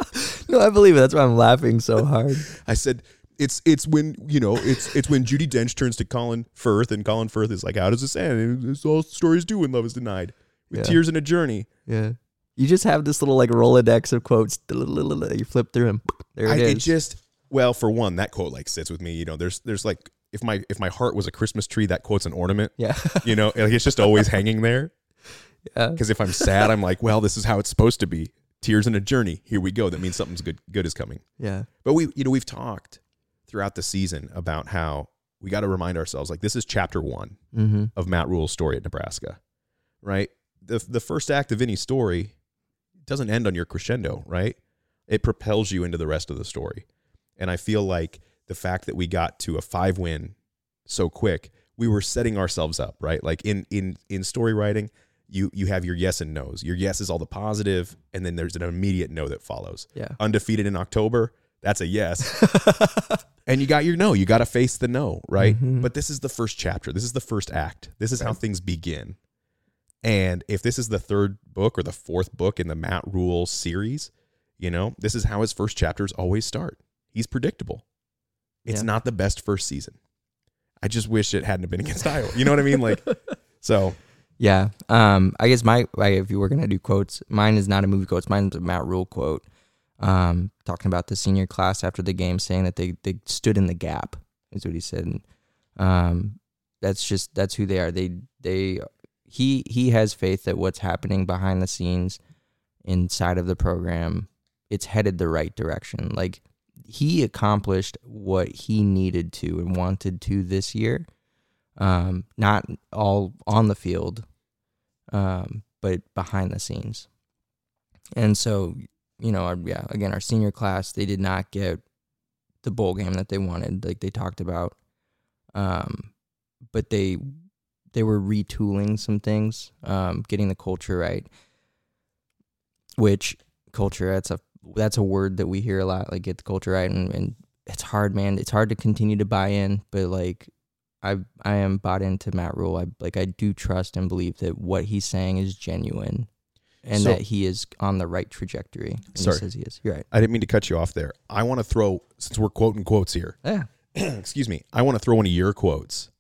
No, I believe it. That's why I'm laughing so hard. I said, "It's it's when you know it's it's when Judi Dench turns to Colin Firth and Colin Firth is like, how does this end? It's all stories do when love is denied, Yeah. tears in a journey." Yeah. You just have this little like Rolodex of quotes. You flip through them. There I, it it is. just well, for one, that quote like sits with me. You know, there's there's like if my if my heart was a Christmas tree, that quote's an ornament. yeah. You know, like it's just always hanging there. yeah. Because if I'm sad, I'm like, well, this is how it's supposed to be. Tears in a journey. Here we go. That means something's good good is coming. Yeah. But we, you know, we've talked throughout the season about how we got to remind ourselves like this is chapter one Mm-hmm. of Matt Rhule's story at Nebraska, right? The the first act of any story doesn't end on your crescendo, right? It propels you into the rest of the story. And I feel like the fact that we got to a five win so quick, we were setting ourselves up, right? Like in in in story writing, you you have your yes and no's. Your yes is all the positive, and then there's an immediate no that follows. Yeah. Undefeated in October, that's a yes. and you got your no. You got to face the no, right? Mhm. But this is the first chapter. This is the first act. This is how things begin. And if this is the third book or the fourth book in the Matt Rhule series, you know, this is how his first chapters always start. He's predictable. It's Yeah. not the best first season. I just wish it hadn't been against Iowa. You know what I mean? Like, so Yeah. Um, I guess my like, if you were gonna do quotes, mine is not a movie quote. Mine's a Matt Rhule quote. Um, talking about the senior class after the game, saying that they they stood in the gap is what he said. And, um, that's just that's who they are. They they he he has faith that what's happening behind the scenes inside of the program, it's headed the right direction. Like he accomplished what he needed to and wanted to this year um, not all on the field, um, but behind the scenes. And so, you know, our, yeah, again, our senior class, they did not get the bowl game that they wanted, like they talked about. Um, but they they were retooling some things, um, getting the culture right. Which culture? That's a that's a word that we hear a lot. Like get the culture right, and, and it's hard, man. It's hard to continue to buy in, but like I I am bought into Matt Rhule. I like I do trust and believe that what he's saying is genuine, and So- that he is on the right trajectory. And Sorry. he says he is. You're right. I didn't mean to cut you off there. I want to throw, since we're quoting quotes here, Yeah. excuse me, I want to throw one of your quotes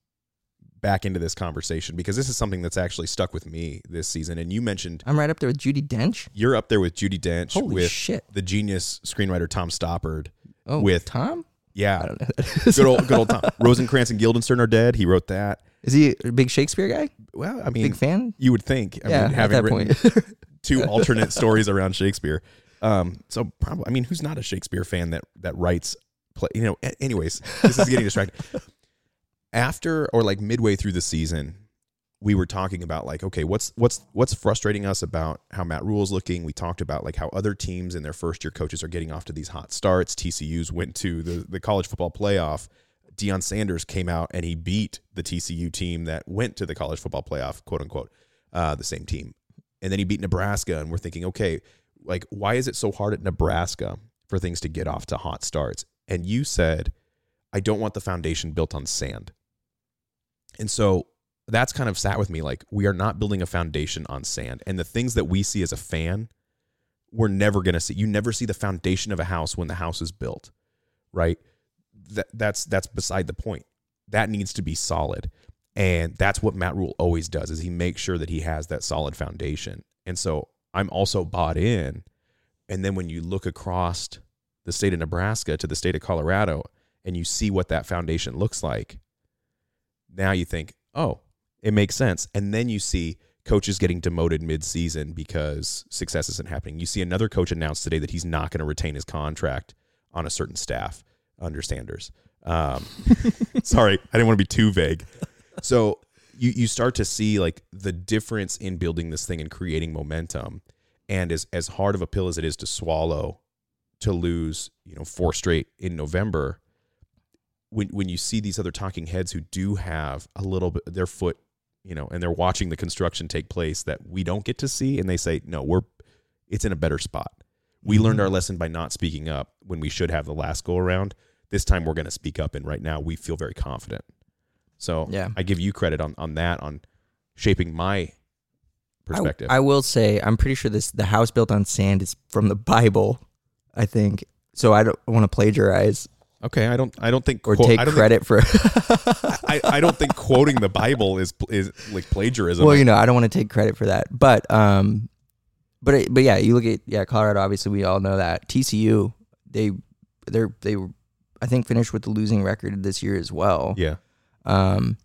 back into this conversation because this is something that's actually stuck with me this season. And you mentioned I'm right up there with Judi Dench. you're up there with Judi Dench, Holy with shit! the genius screenwriter Tom Stoppard. Oh, with- Tom. Yeah, I don't know. good old good old Tom. Rosencrantz and Guildenstern are dead. He wrote that. Is he a big Shakespeare guy? Well, I mean, Big fan? you would think. I yeah, mean, at having that written point. two alternate stories around Shakespeare. Um, so probably, I mean, who's not a Shakespeare fan that that writes play? You know, anyways, this is getting distracted. After or like midway through the season, we were talking about like, okay, what's what's what's frustrating us about how Matt Rhule's looking. We talked about like how other teams and their first year coaches are getting off to these hot starts. TCU's went to the the college football playoff. Deion Sanders came out and he beat the TCU team that went to the college football playoff, quote unquote, uh, the same team. And then he beat Nebraska, and we're thinking, okay, like why is it so hard at Nebraska for things to get off to hot starts? And you said, I don't want the foundation built on sand. And so that's kind of sat with me like we are not building a foundation on sand. And the things that we see as a fan, we're never going to see. You never see the foundation of a house when the house is built, right? That that's that's beside the point. That needs to be solid. And that's what Matt Rhule always does is he makes sure that he has that solid foundation. And so I'm also bought in. And then when you look across the state of Nebraska to the state of Colorado and you see what that foundation looks like, now you think, oh, it makes sense. And then you see coaches getting demoted mid-season because success isn't happening. You see another coach announce today that he's not going to retain his contract on a certain staff under Sanders. Um, sorry, I didn't want to be too vague. So you you start to see like the difference in building this thing and creating momentum. And as as hard of a pill as it is to swallow, to lose, you know, four straight in November, when when you see these other talking heads who do have a little bit their foot, you know, and they're watching the construction take place that we don't get to see, and they say, no, we're it's in a better spot. We learned our mm-hmm. lesson by not speaking up when we should have the last go around. This time we're going to speak up, and right now we feel very confident. So Yeah. I give you credit on on that on shaping my perspective. I, I will say, I'm pretty sure this the house built on sand is from the Bible. I think so. I don't want to plagiarize okay, I don't I don't think or quote- take I don't credit for. I, I don't think quoting the Bible is is like plagiarism. well, you know, I don't want to take credit for that, but um, but it- but yeah, you look at yeah, Colorado. Obviously, we all know that TCU they they're they were I think finished with the losing record this year as well. yeah. Um,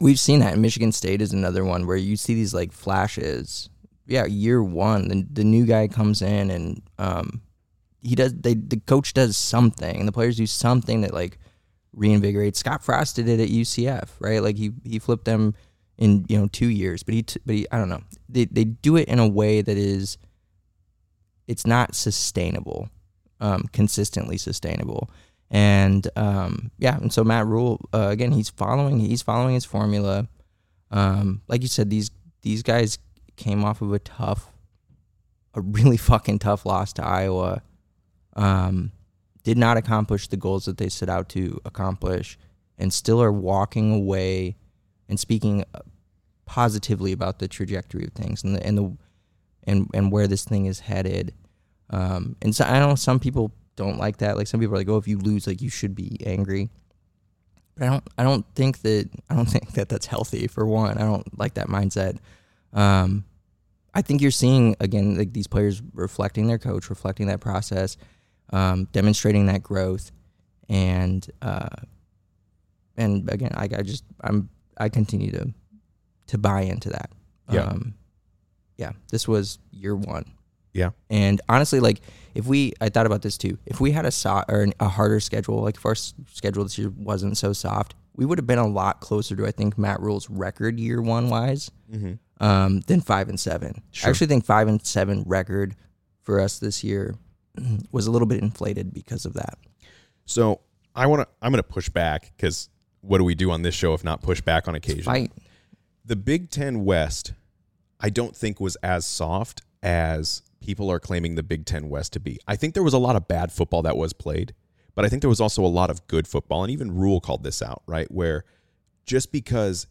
we've seen that. Michigan State is another one where you see these like flashes, yeah, year one, the, the new guy comes in and um, he does. They the coach does something, the players do something that like reinvigorates. Scott Frost did it at UCF, right? Like he he flipped them in you know two years, but he t- but he, I don't know. They they do it in a way that is it's not sustainable, um, consistently sustainable. And um, yeah, and so Matt Rhule uh, again, he's following he's following his formula. Um, like you said, these these guys came off of a tough, a really fucking tough loss to Iowa. Um, did not accomplish the goals that they set out to accomplish, and still are walking away and speaking positively about the trajectory of things and the and the and and where this thing is headed. Um, and so I know some people don't like that. Like some people are like, "Oh, if you lose, like you should be angry." But I don't. I don't think that. I don't think that that's healthy. For one, I don't like that mindset. Um, I think you're seeing again like these players reflecting their coach, reflecting that process, um, demonstrating that growth, and uh, and again, I, I just I'm I continue to to buy into that. Yeah. Um, yeah. This was year one. Yeah. And honestly, like if we, I thought about this too. If we had a so, or an, a harder schedule, like if our s- schedule this year wasn't so soft, we would have been a lot closer to I think Matt Rhule's record year one wise um, than five and seven. I actually think five and seven record for us this year was a little bit inflated because of that. So I want to. I'm going to push back because what do we do on this show if not push back on occasion? Fight. the Big Ten West, I don't think was as soft as people are claiming the Big Ten West to be. I think there was a lot of bad football that was played, but I think there was also a lot of good football. And even Rhule called this out, right? Where just because,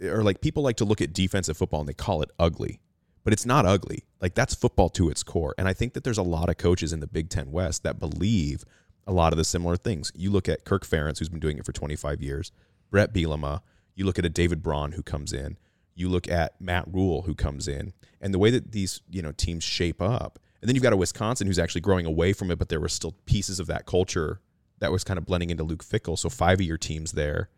or like people like to look at defensive football and they call it ugly, but it's not ugly. Like that's football to its core. And I think that there's a lot of coaches in the Big Ten West that believe a lot of the similar things. You look at Kirk Ferentz, who's been doing it for 25 years, Brett Bielema. You look at a David Braun who comes in. You look at Matt Rhule who comes in, and the way that these you know teams shape up. And then you've got a Wisconsin who's actually growing away from it, but there were still pieces of that culture that was kind of blending into Luke Fickell. So five of your teams there.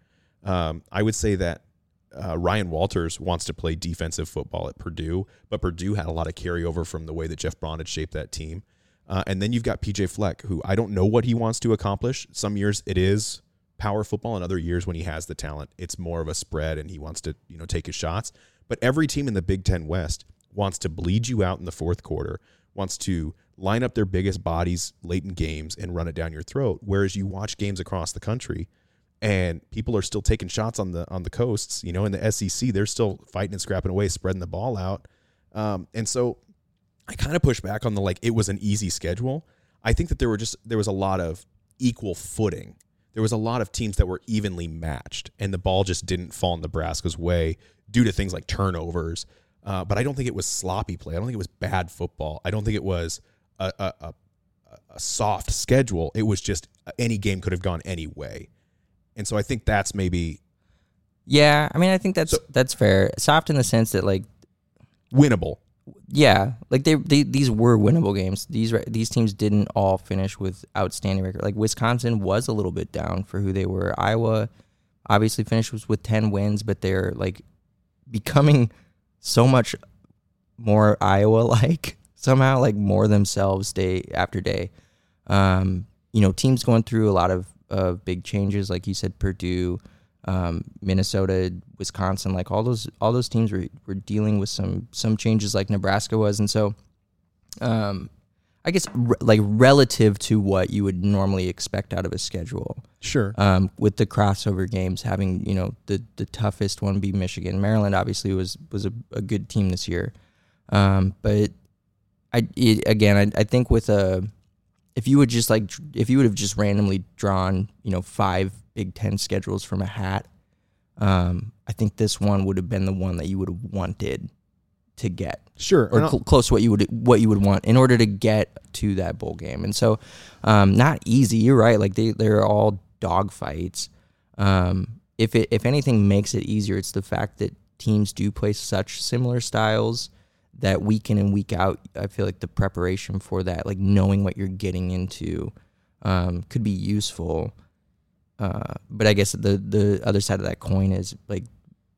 Um, I would say that uh, Ryan Walters wants to play defensive football at Purdue, but Purdue had a lot of carryover from the way that Jeff Brohm had shaped that team. Uh, and then you've got PJ Fleck, who I don't know what he wants to accomplish. Some years it is power football, and other years when he has the talent, it's more of a spread and he wants to you know take his shots. But every team in the Big Ten West wants to bleed you out in the fourth quarter, wants to line up their biggest bodies late in games and run it down your throat. Whereas you watch games across the country and people are still taking shots on the on the coasts. You know, in the SEC, they're still fighting and scrapping away, spreading the ball out. Um, and so I kind of push back on the like it was an easy schedule. I think that there were just there was a lot of equal footing. There was a lot of teams that were evenly matched, and the ball just didn't fall in Nebraska's way due to things like turnovers. Uh, but I don't think it was sloppy play. I don't think it was bad football. I don't think it was a, a, a, a soft schedule. It was just any game could have gone any way. And so I think that's maybe Yeah, I mean, I think that's that's fair. Soft in the sense that like winnable. yeah, like they, they these were winnable games. These re- these teams didn't all finish with outstanding record. Like Wisconsin was a little bit down for who they were. Iowa obviously finished with, with ten wins, but they're like becoming so much more Iowa like somehow, like more themselves day after day. Um, you know, teams going through a lot of uh, big changes, like you said, Purdue, um, Minnesota, Wisconsin, like all those all those teams were, were dealing with some some changes, like Nebraska was, and so, um, I guess re- like relative to what you would normally expect out of a schedule, Sure. um, with the crossover games having you know the the toughest one be Michigan. Maryland obviously was was a, a good team this year, um, but I it, again I, I think with a if you would just like if you would have just randomly drawn you know five Big Ten schedules from a hat, um, I think this one would have been the one that you would have wanted to get Sure. or cl- close to what you would what you would want in order to get to that bowl game. And so, um, not easy. You're right. Like they they're all dog fights. Um, if it if anything makes it easier, it's the fact that teams do play such similar styles that week in and week out. I feel like the preparation for that, like knowing what you're getting into, um, could be useful. Uh, but I guess the the other side of that coin is like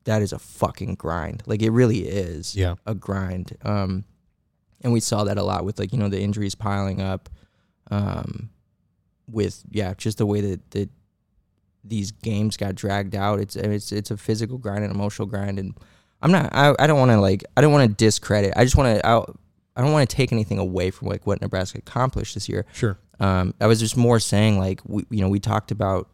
that is a fucking grind. Like it really is. Yeah. a grind. Um, and we saw that a lot with like you know the injuries piling up. Um, with yeah, just the way that that these games got dragged out. It's it's it's a physical grind and emotional grind, and I'm not. I, I don't want to like. I don't want to discredit. I just want to. I, I don't want to take anything away from like what Nebraska accomplished this year. Sure. Um, I was just more saying like we, you know, we talked about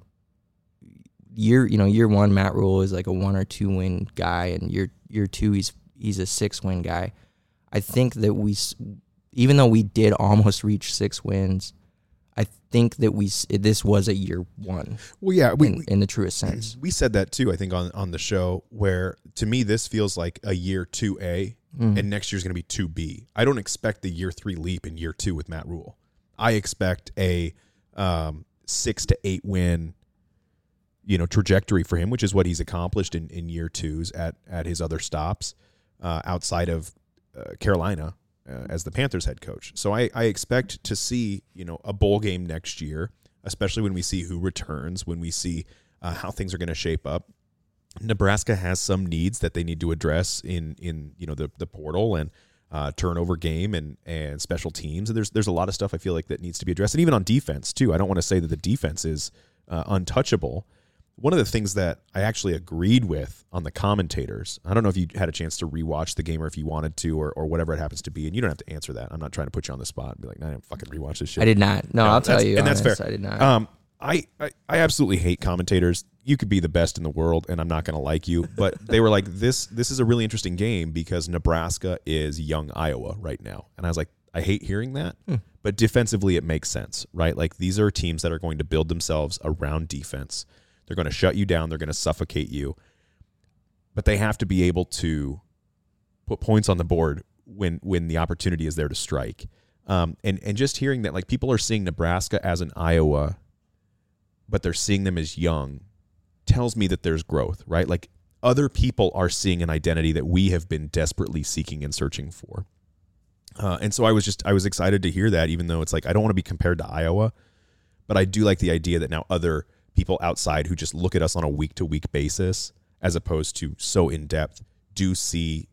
year, you know, year one Matt Rhule is like a one or two win guy, and year year two he's he's a six win guy. I think that we, even though we did almost reach six wins, think that we this was a year one Well, yeah, we, in, in the truest sense. we said that too. I think on on the show where to me this feels like a year two A, Mm. and next year's going to be two B. I don't expect the year three leap in year two with Matt Rhule. I expect a um, six to eight win, you know, trajectory for him, which is what he's accomplished in in year twos at at his other stops uh, outside of uh, Carolina uh, as the Panthers head coach. So I, I expect to see you know a bowl game next year, especially when we see who returns, when we see uh, how things are going to shape up. Nebraska has some needs that they need to address in in you know the the portal and uh, turnover game and and special teams. And there's there's a lot of stuff I feel like that needs to be addressed, and even on defense too. I don't want to say that the defense is uh, untouchable. One of the things that I actually agreed with on the commentators, I don't know if you had a chance to rewatch the game or if you wanted to or, or whatever it happens to be, and you don't have to answer that. I'm not trying to put you on the spot and be like, I didn't fucking rewatch this shit. I did not. No, No, I'll tell you, and that's fair. I did not. Um, I, I I absolutely hate commentators. You could be the best in the world, and I'm not going to like you. But they were like, "This this is a really interesting game because Nebraska is young Iowa right now," and I was like, "I hate hearing that." But defensively, it makes sense, right? Like these are teams that are going to build themselves around defense. They're going to shut you down. They're going to suffocate you, but they have to be able to put points on the board when when the opportunity is there to strike. Um, and and just hearing that, like people are seeing Nebraska as an Iowa, but they're seeing them as young, tells me that there's growth, right? Like other people are seeing an identity that we have been desperately seeking and searching for. Uh, and so I was just I was excited to hear that, even though it's like I don't want to be compared to Iowa, but I do like the idea that now other people outside who just look at us on a week to week basis, as opposed to so in depth, do see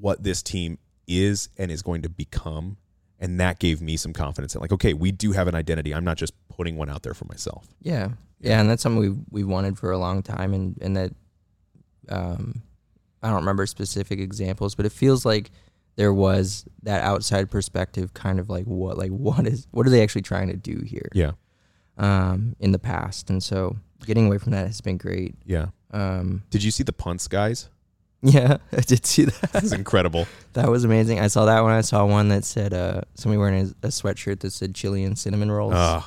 what this team is and is going to become. And that gave me some confidence in like, okay, we do have an identity. I'm not just putting one out there for myself. Yeah, yeah, and that's something we we wanted for a long time, and and that um, I don't remember specific examples, but it feels like there was that outside perspective, kind of like what like what is what are they actually trying to do here? Yeah. Um, in the past, and so getting away from that has been great. Yeah. Um, Did you see the punts, guys? yeah, I did see that. That's incredible. That was amazing. I saw that one. I saw one that said uh, somebody wearing a, a sweatshirt that said chili and cinnamon rolls. Uh,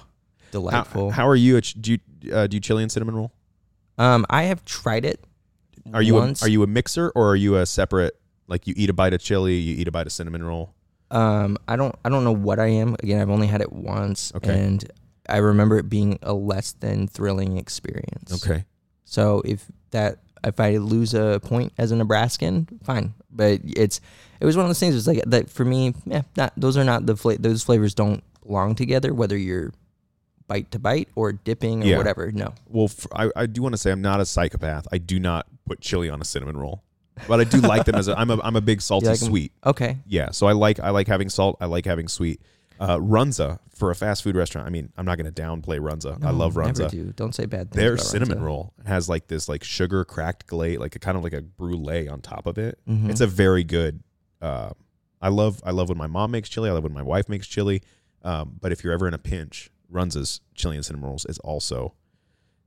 Delightful. how are you? Ch- do you uh, do you chili and cinnamon roll? um, I have tried it. Are you a, are you a mixer or are you a separate? Like you eat a bite of chili, you eat a bite of cinnamon roll. Um, I don't I don't know what I am. Again, I've only had it once, Okay. and I remember it being a less than thrilling experience. Okay. So if that if I lose a point as a Nebraskan, fine. But it's it was one of those things. It's like that for me. Yeah, not those are not the fla- those flavors don't belong together. Whether you're bite to bite or dipping or Yeah. whatever. No. Well, I I do want to say I'm not a psychopath. I do not put chili on a cinnamon roll, but I do like them as a, I'm a I'm a big salty like sweet. Okay. Yeah, so I like I like having salt. I like having sweet. Uh, Runza for a fast food restaurant. I mean, I'm not going to downplay Runza. I No, love Never Runza. do. Don't say bad things. Their cinnamon Runza. roll has like this like sugar cracked glaze, like a kind of like a brulee on top of it. Mhm. It's a very good. Uh, I love I love when my mom makes chili. I love when my wife makes chili. Um, but if you're ever in a pinch, Runza's chili and cinnamon rolls is also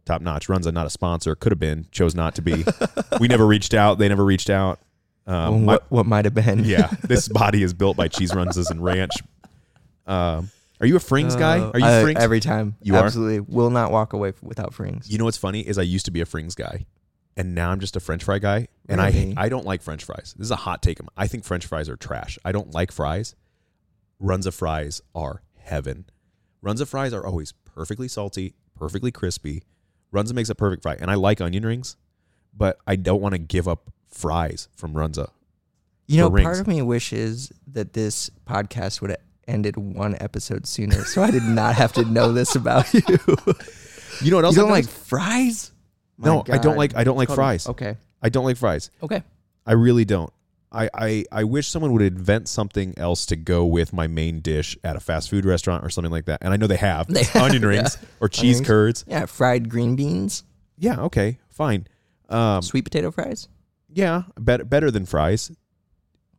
top notch. Runza not a sponsor, could have been, chose not to be. we never reached out. They never reached out. Well, Um, my- what what might have been? yeah, this body is built by cheese runzas and ranch. Um, are you a Frings guy? Uh, Are you I- Frings? every time? You are? absolutely will not walk away f- without Frings. you know what's funny is I used to be a Frings guy, and now I'm just a French fry guy. And Really? I I don't like French fries. This is a hot take. I think French fries are trash. I don't like fries. Runza fries are heaven. Runza fries are always perfectly salty, perfectly crispy. Runza makes a perfect fry, and I like onion rings, but I don't want to give up fries from Runza. You know, for part of me wishes that this podcast would ended one episode sooner, so I did not have to know this about you. You know what else? you I don't like noticed? frise? My No, I don't God. like- I don't like called- fries. Okay. I don't like fries. Okay. I really don't. I, I, I wish someone would invent something else to go with my main dish at a fast food restaurant or something like that. And I know they have They onion rings or cheese rings. curds. Yeah, fried green beans, Yeah, okay, fine. Um, sweet potato fries. yeah, better better than fries.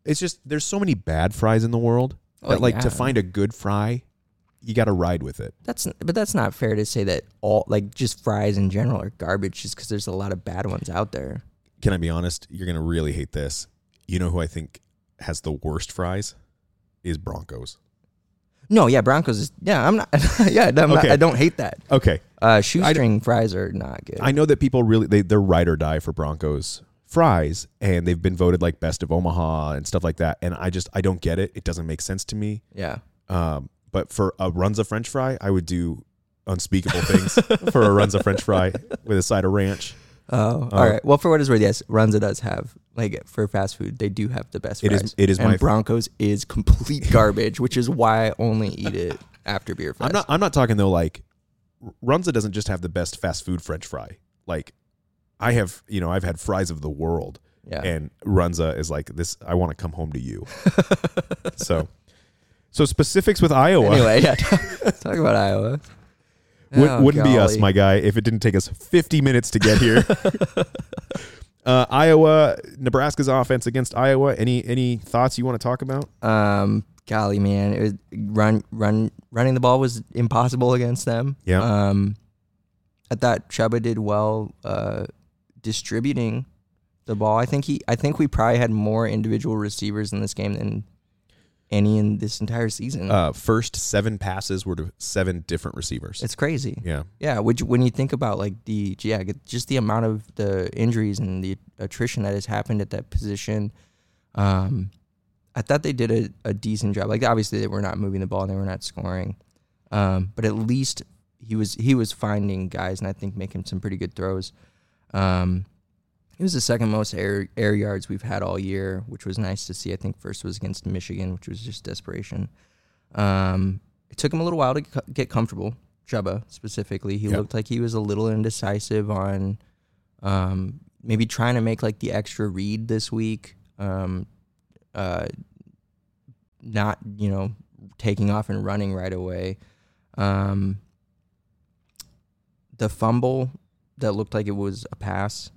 It's just there's so many bad fries in the world Oh, that like to find a good fry, you got to ride with it. That's but that's not fair to say that all like just fries in general are garbage just because there's a lot of bad ones out there. Can I be honest? You're gonna really hate this. You know who I think has the worst fries? Is Broncos. No, yeah, Broncos is yeah. I'm not. yeah, I'm not- I don't hate that. Okay, Uh, shoestring fries are not good. I know that people really they they're ride or die for Broncos fries, and they've been voted like best of Omaha and stuff like that. And I just I don't get it. It doesn't make sense to me. yeah, Um, but for a Runza French fry, I would do unspeakable things for a Runza French fry with a side of ranch. Oh, all right. Well, for what it's worth, yes, Runza does have like for fast food, they do have the best. It is- Fries. it is and my- Broncos is complete garbage, which is why I only eat it after beer fries. I'm not I'm not talking though like Runza doesn't just have the best fast food French fry. Like I have, you know, I've had fries of the world. Yeah. And Runza is like this I want to come home to you. so so specifics with Iowa. Anyway, yeah, talk about Iowa. Would, Oh, wouldn't be us, my guy, if it didn't take us 50 minutes to get here. uh, Iowa, Nebraska's offense against Iowa. Any any thoughts you want to talk about? Um, golly, man, it was run, run, running the ball was impossible against them. Yeah. Um, I thought Chubba did well, uh, distributing the ball. I think he, I think we probably had more individual receivers in this game than any in this entire season. Uh, first seven passes were to seven different receivers. it's crazy. yeah. Yeah, which when you think about like the yeah, just the amount of the injuries and the attrition that has happened at that position, um, I thought they did a, a decent job. Like obviously they were not moving the ball and they were not scoring, um, but at least he was he was finding guys and I think making some pretty good throws. Um, it was the second most air air yards we've had all year, which was nice to see. I think first was against Michigan, which was just desperation. Um, it took him a little while to get comfortable. Chubba specifically, he Yep. looked like he was a little indecisive on um, maybe trying to make like the extra read this week. Um, uh, not you know taking off and running right away. Um, the fumble that looked like it was a pass.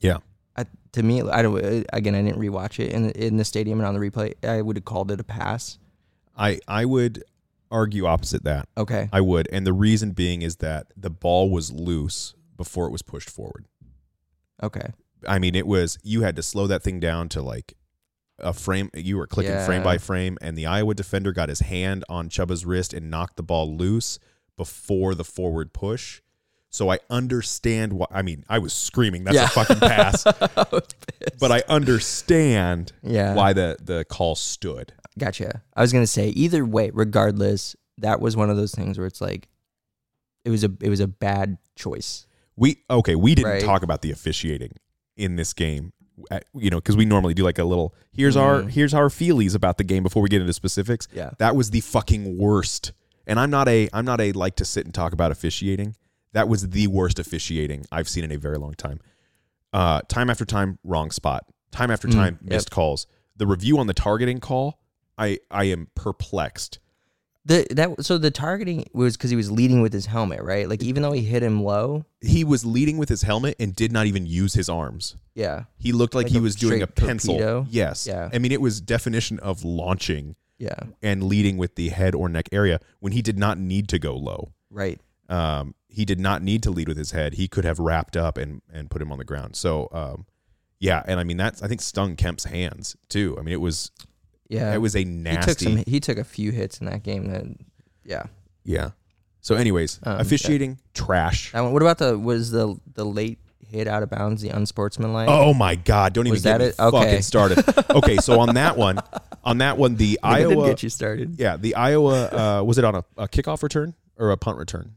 Yeah. I, to me, I don't. uh, Again, I didn't rewatch it in in the stadium and on the replay. I would have called it a pass. I I would argue opposite that. Okay. I would, and the reason being is that the ball was loose before it was pushed forward. Okay. I mean, it was you had to slow that thing down to like a frame. You were clicking frame by frame, and the Iowa defender got his hand on Chubba's wrist and knocked the ball loose before the forward push. So I understand why. I mean, I was screaming, "That's Yeah. a fucking pass!" but I understand Yeah. why the the call stood. Gotcha. I was gonna say either way, regardless, that was one of those things where it's like, it was a it was a bad choice. We okay. We didn't Right. talk about the officiating in this game, uh, you know, because we normally do like a little. Here's our Mm. here's our feelies about the game before we get into specifics. Yeah. that was the fucking worst. And I'm not a I'm not a like to sit and talk about officiating. That was the worst officiating I've seen in a very long time. Uh, time after time, wrong spot. Time after Mm, time, yep. missed calls. The review on the targeting call, I I am perplexed. The that so the targeting was because he was leading with his helmet, right? Like even though he hit him low, He was leading with his helmet and did not even use his arms. yeah, He looked like, Like he was doing a pencil. torpedo? Yes. Yeah. I mean, it was definition of launching yeah, and leading with the head or neck area when he did not need to go low. right. Um, he did not need to lead with his head. He could have wrapped up and and put him on the ground. So, um, yeah, and I mean that's I think stung Kemp's hands too. I mean it was Yeah, it was a he took nasty some. He took a few hits in that game. That yeah, yeah. So, anyways, Um, officiating trash. that one. What about the was the the late hit out of bounds, the unsportsmanlike? Oh my God! Don't even Was get that me it? Okay. fucking started. okay, so on that one, on that one, the Iowa, get you started. yeah, the Iowa uh, was it on a, a kickoff return or a punt return?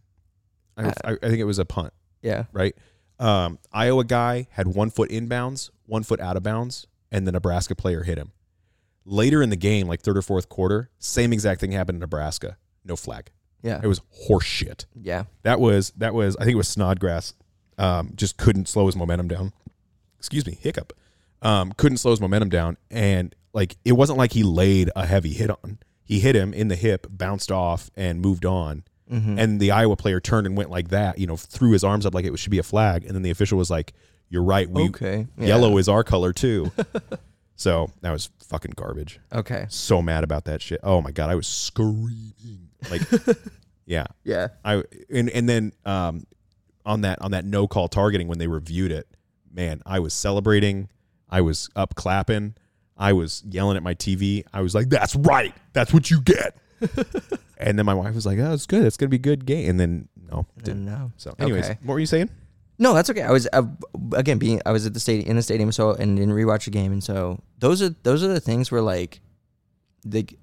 I, Uh, I, I think it was a punt. Yeah, right? Um, Iowa guy had one foot inbounds, one foot out of bounds, and the Nebraska player hit him. Later in the game, like third or fourth quarter, same exact thing happened in Nebraska. No flag. yeah, It was horseshit. yeah. That was that was I think it was Snodgrass. Um, just couldn't slow his momentum down. excuse me, hiccup. Um, couldn't slow his momentum down, and like it wasn't like he laid a heavy hit on. He hit him in the hip, bounced off, and moved on. Mm-hmm. And the Iowa player turned and went like that, you know, threw his arms up like it should be a flag. And then the official was like, "You're right. We Okay, yeah. yellow is our color too." so that was fucking garbage. Okay. So mad about that shit. Oh my god, I was screaming. Like, yeah, Yeah. I and and then um on that on that no call targeting when they reviewed it, man, I was celebrating. I was up clapping. I was yelling at my TV. I was like, "That's right. That's what you get." and then my wife was like, "Oh, it's good. It's gonna be a good game." And then no, didn't. No. So, anyways, Okay. what were you saying? No, that's okay. I was uh, again being I was at the stadium in the stadium so and didn't rewatch the game and so those are those are the things where like like,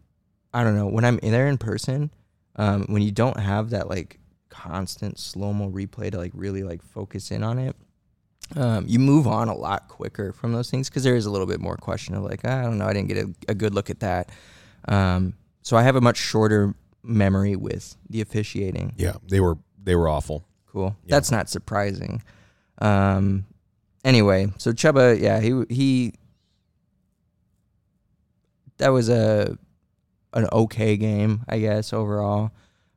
I don't know when I'm in there in person um, when you don't have that like constant slow mo replay to like really like focus in on it um, you move on a lot quicker from those things because there is a little bit more question of like I don't know I didn't get a, a good look at that um, so I have a much shorter memory with the officiating Yeah, they were they were awful. Cool. Yeah. That's not surprising. Um. Anyway, so Chubba, yeah, he he. That was a an okay game, I guess overall.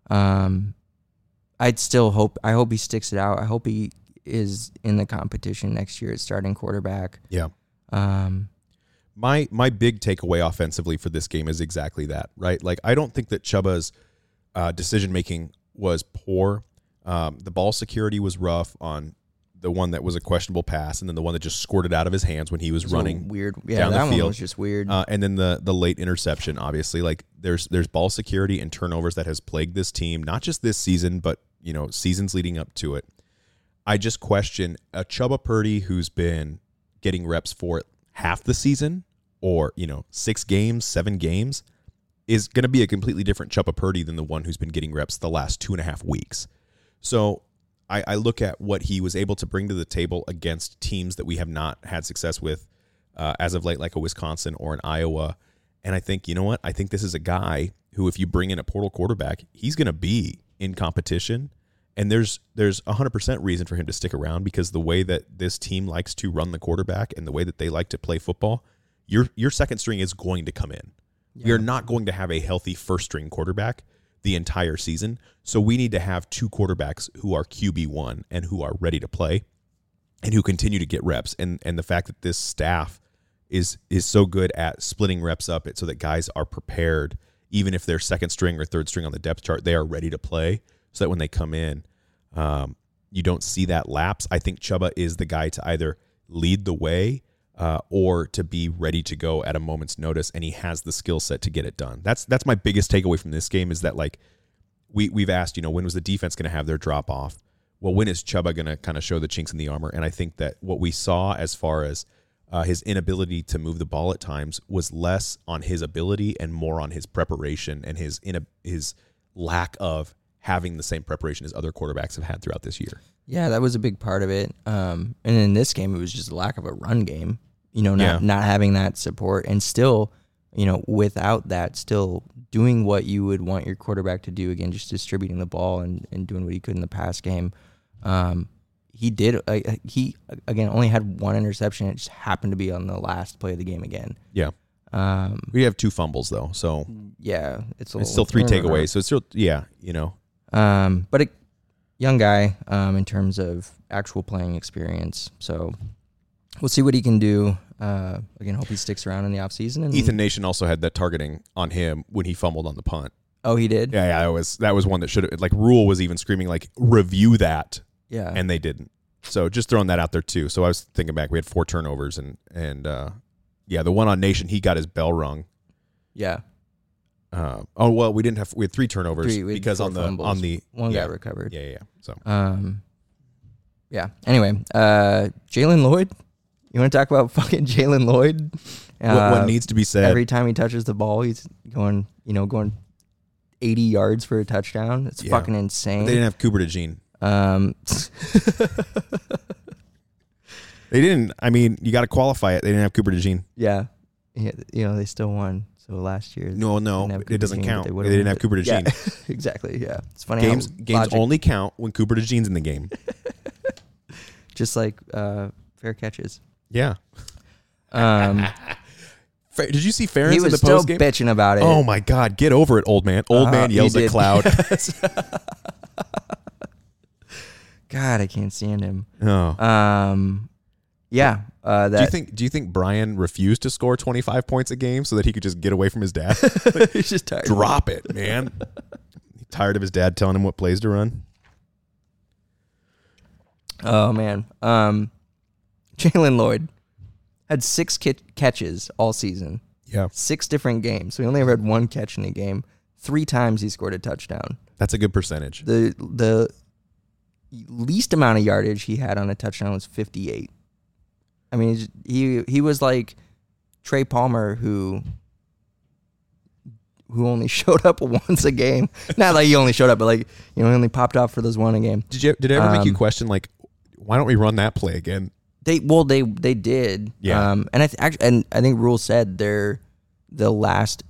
Um, I'd still hope. I hope he sticks it out. I hope he is in the competition next year at starting quarterback. Yeah. Um. My my big takeaway offensively for this game is exactly that, right? Like I don't think that Chubba's uh, decision making was poor. Um, the ball security was rough on the one that was a questionable pass, and then the one that just squirted out of his hands when he was was running weird. Yeah, down the that one field. was just weird. Uh, and then the the late interception, obviously, like there's there's ball security and turnovers that has plagued this team, not just this season, but you know seasons leading up to it. I just question a Chubba Purdy who's been getting reps for half the season, or you know six games, seven games, is going to be a completely different Chubba Purdy than the one who's been getting reps the last two and a half weeks. So I, I look at what he was able to bring to the table against teams that we have not had success with uh, as of late, like a Wisconsin or an Iowa. And I think, you know what? I think this is a guy who, if you bring in a portal quarterback, he's going to be in competition. And there's there's 100% reason for him to stick around because the way that this team likes to run the quarterback and the way that they like to play football, your your second string is going to come in. You're not going to have a healthy first string quarterback the entire season. So we need to have two quarterbacks who are QB1 and who are ready to play and who continue to get reps. And and the fact that this staff is is so good at splitting reps up it so that guys are prepared even if they're second string or third string on the depth chart, they are ready to play so that when they come in, um, you don't see that lapse. I think Chubba is the guy to either lead the way uh, or to be ready to go at a moment's notice, and he has the skill set to get it done. That's that's my biggest takeaway from this game is that like we we've asked, you know, when was the defense going to have their drop off? Well, when is Chubba going to kind of show the chinks in the armor? And I think that what we saw as far as uh, his inability to move the ball at times was less on his ability and more on his preparation and his in his lack of having the same preparation as other quarterbacks have had throughout this year. Yeah, that was a big part of it. Um, and in this game, it was just a lack of a run game. You know, not Yeah. not having that support, and still, you know, without that, still doing what you would want your quarterback to do. Again, just distributing the ball and, and doing what he could in the pass game. Um, he did. Uh, he again only had one interception. It just happened to be on the last play of the game again. Yeah. Um, We have two fumbles though, so yeah, it's a it's little- still three I don't know. takeaways. So it's still yeah, you know. Um, but a young guy um, in terms of actual playing experience. So we'll see what he can do. Uh, again, hope he sticks around in the offseason. And Ethan Nation also had that targeting on him when he fumbled on the punt. Oh, he did. Yeah, yeah, that was that was one that should have like Rhule was even screaming like review that, Yeah. and they didn't. So just throwing that out there too. So I was thinking back, we had four turnovers and and uh, yeah, the one on Nation he got his bell rung. yeah. Uh, oh well, we didn't have we had three turnovers Three, we had because four on the fumbles. on the One yeah, got recovered. Yeah, yeah, yeah. So Um. Yeah. Anyway, uh, Jalen Lloyd. You want to talk about fucking Jalen Lloyd? what, what Uh, needs to be said? Every time he touches the ball, he's going, you know, going 80 yards for a touchdown. It's Yeah. fucking insane. they didn't have Cooper DeJean. Um, They didn't. I mean, you got to qualify it. They didn't have Cooper DeJean. yeah, yeah, you know they still won. So last year, No, no, it doesn't but count. they They, didn't have. Cooper DeJean. Yeah, exactly. Yeah, it's funny. Games how games logic- only count when Cooper DeJean's in the game. just like uh, fair catches. Yeah. Um, Did you see Ferentz he in was the still post game? bitching about it. Oh my God! Get over it, old man. Old Uh, man yells at. Cloud. God, I can't stand him. oh. Um, yeah. Uh, that do you think? Do you think Brian refused to score 25 points a game so that he could just get away from his dad? he's just tired. Drop it, man. Tired of his dad telling him what plays to run. Oh man. Um, Jalen Lloyd had six ki- catches all season, Yeah, six different games. So he only ever had one catch in a game. Three times he scored a touchdown. that's a good percentage. The the least amount of yardage he had on a touchdown was 58. I mean, he he was like Trey Palmer who who only showed up once a game. Not like he only showed up, but like you know, he only popped off for those one a game. Did you? Did it ever make you Um, question like, why don't we run that play again? They well they they did. Yeah. Um and I th- actually and I think Rhule said they're the last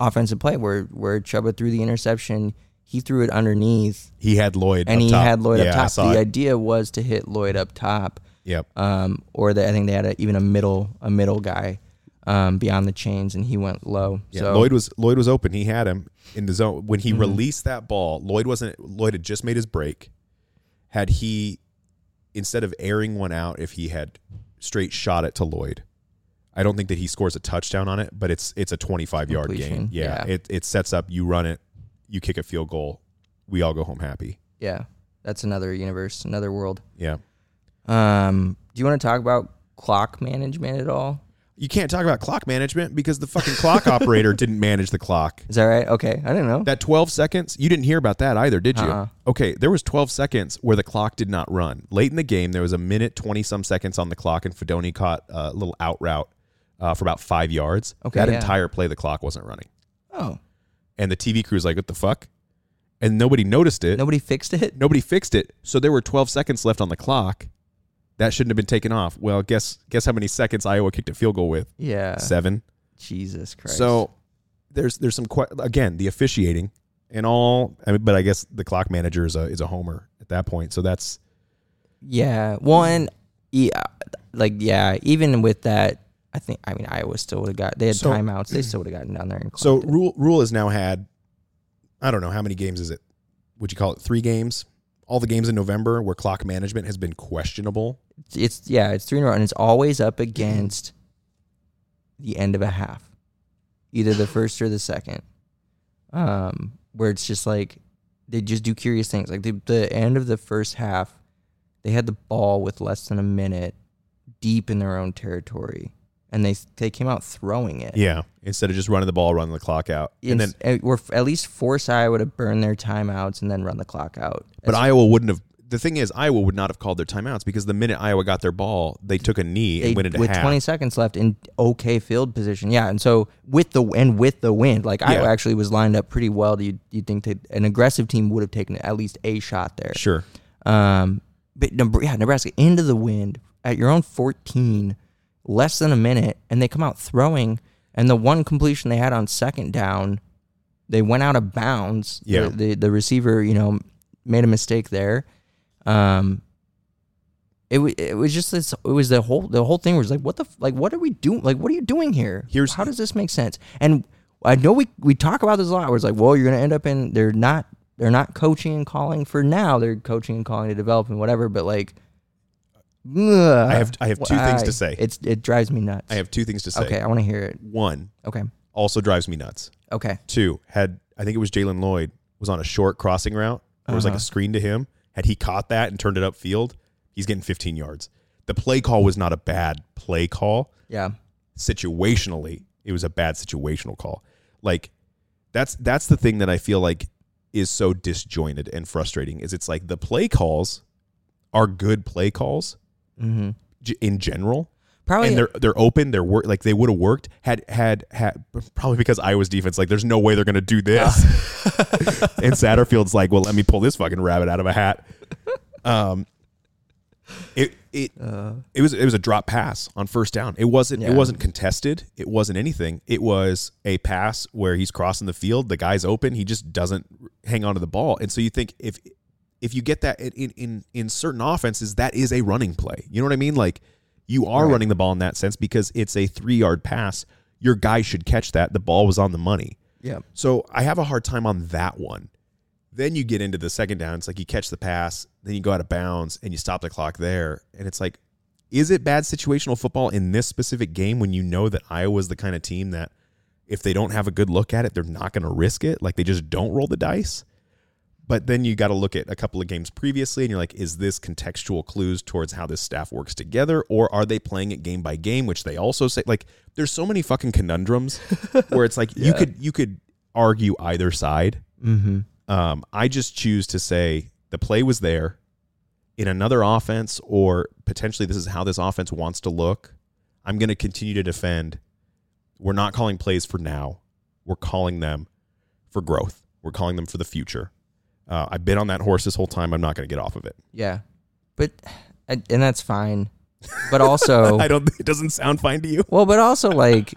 offensive play where where Chubba threw the interception, he threw it underneath He had Lloyd, and he top. had Lloyd yeah, up top. The it. idea was to hit Lloyd up top. Yep. Um or that I think they had a, even a middle a middle guy um beyond the chains and he went low. Yeah, so Mm-hmm. Lloyd was Lloyd was open. He had him in the zone when he released that ball. Lloyd wasn't. Lloyd had just made his break. Had he instead of airing one out, if he had straight shot it to Lloyd, I don't think that he scores a touchdown on it. But it's it's a twenty five yard game. Yeah, yeah. it it sets up. You run it, you kick a field goal. We all go home happy. yeah. That's another universe, another world. Yeah. Um do you want to talk about clock management at all? You can't talk about clock management because the fucking clock operator didn't manage the clock. Is that right? Okay. I didn't know. That 12 seconds, you didn't hear about that either, did you? Uh-uh. Okay, there was 12 seconds where the clock did not run. Late in the game, there was a minute 20 some seconds on the clock, and Fidone caught a little out route uh, for about five yards. Okay, that yeah. entire play, the clock wasn't running. oh. And the TV crew's like, what the fuck? And nobody noticed it. Nobody fixed it? Nobody fixed it. So there were 12 seconds left on the clock. That shouldn't have been taken off. Well, guess guess how many seconds Iowa kicked a field goal with? Yeah. Seven. Jesus Christ. So there's there's some que- again the officiating and all, I mean, but I guess the clock manager is a is a homer at that point. So that's yeah, one, yeah, uh, like yeah, even with that, I think I mean Iowa still would have got. They had So- timeouts. They still would have gotten down there. And so it. Rhule Rhule has now had I don't know how many games is it? Would you call it three games? All the games in November where clock management has been questionable. it's yeah, it's three in a row, and it's always up against the end of a half, either the first or the second. Um, where it's just like they just do curious things. Like the the end of the first half, they had the ball with less than a minute, deep in their own territory, and they they came out throwing it. Yeah, instead of just running the ball, running the clock out, and then and we're at least force Iowa to burn their timeouts and then run the clock out. but Iowa wouldn't have. The thing is, Iowa would not have called their timeouts because the minute Iowa got their ball, they took a knee and went into half. with half. 20 seconds left in okay field position. Yeah, and so with the and with the wind, like Iowa Yeah. actually was lined up pretty well. You you think that an aggressive team would have taken at least a shot there. Sure. Um, but Neb- yeah, Nebraska into the wind at your own 14, less than a minute, and they come out throwing. And the one completion they had on second down, they went out of bounds. The- Yeah. the the receiver, you know, made a mistake there. Um, it was it was just this. It was the whole the whole thing was like, what the f- like, what are we doing? Like, what are you doing here? Here's- how does this make sense? And I know we we talk about this a lot. Where it's like, well, you're gonna end up in they're not they're not coaching and calling for now. They're coaching and calling to develop and whatever. But like, ugh, I have- I have two things to say. It's it drives me nuts. I have two things to say. okay. I want to hear it. One Okay. also drives me nuts. Okay. Two had I think it was Jaylen Lloyd was on a short crossing route. There was like Uh-huh. a screen to him. Had he caught that and turned it upfield, he's getting 15 yards. The play call was not a bad play call. Yeah. Situationally, it was a bad situational call. Like that's that's the thing that I feel like is so disjointed and frustrating. Is it's like the play calls are good play calls Mm-hmm. j- in general, Probably. and they're they're open. They're work like they would have worked had had had probably because Iowa's defense like there's no way they're gonna do this. and Satterfield's like, well, let me pull this fucking rabbit out of a hat. Um, it it uh, it was it was a drop pass on first down. It wasn't Yeah. it wasn't contested. It wasn't anything. It was a pass where he's crossing the field. The guy's open. He just doesn't hang on to the ball. And so you think if if you get that in in in certain offenses, that is a running play. You know what I mean? Like You are Right. running the ball in that sense because it's a three yard pass. Your guy should catch that. The ball was on the money. Yeah. So I have a hard time on that one. Then you get into the second down. It's like you catch the pass, then you go out of bounds and you stop the clock there. And it's like, is it bad situational football in this specific game when you know that Iowa's the kind of team that if they don't have a good look at it, they're not going to risk it? Like they just don't roll the dice. But then you got to look at a couple of games previously and you're like, is this contextual clues towards how this staff works together? Or are they playing it game by game, which they also say like there's so many fucking conundrums where it's like you could you could argue either side. Mm-hmm. Um, I just choose to say the play was there in another offense, or potentially this is how this offense wants to look. I'm going to continue to defend. We're not calling plays for now. We're calling them for growth. We're calling them for the future. Uh, I've been on that horse this whole time. I'm not going to get off of it. Yeah, but and and that's fine. But also, I don't. It doesn't sound fine to you. well, but also like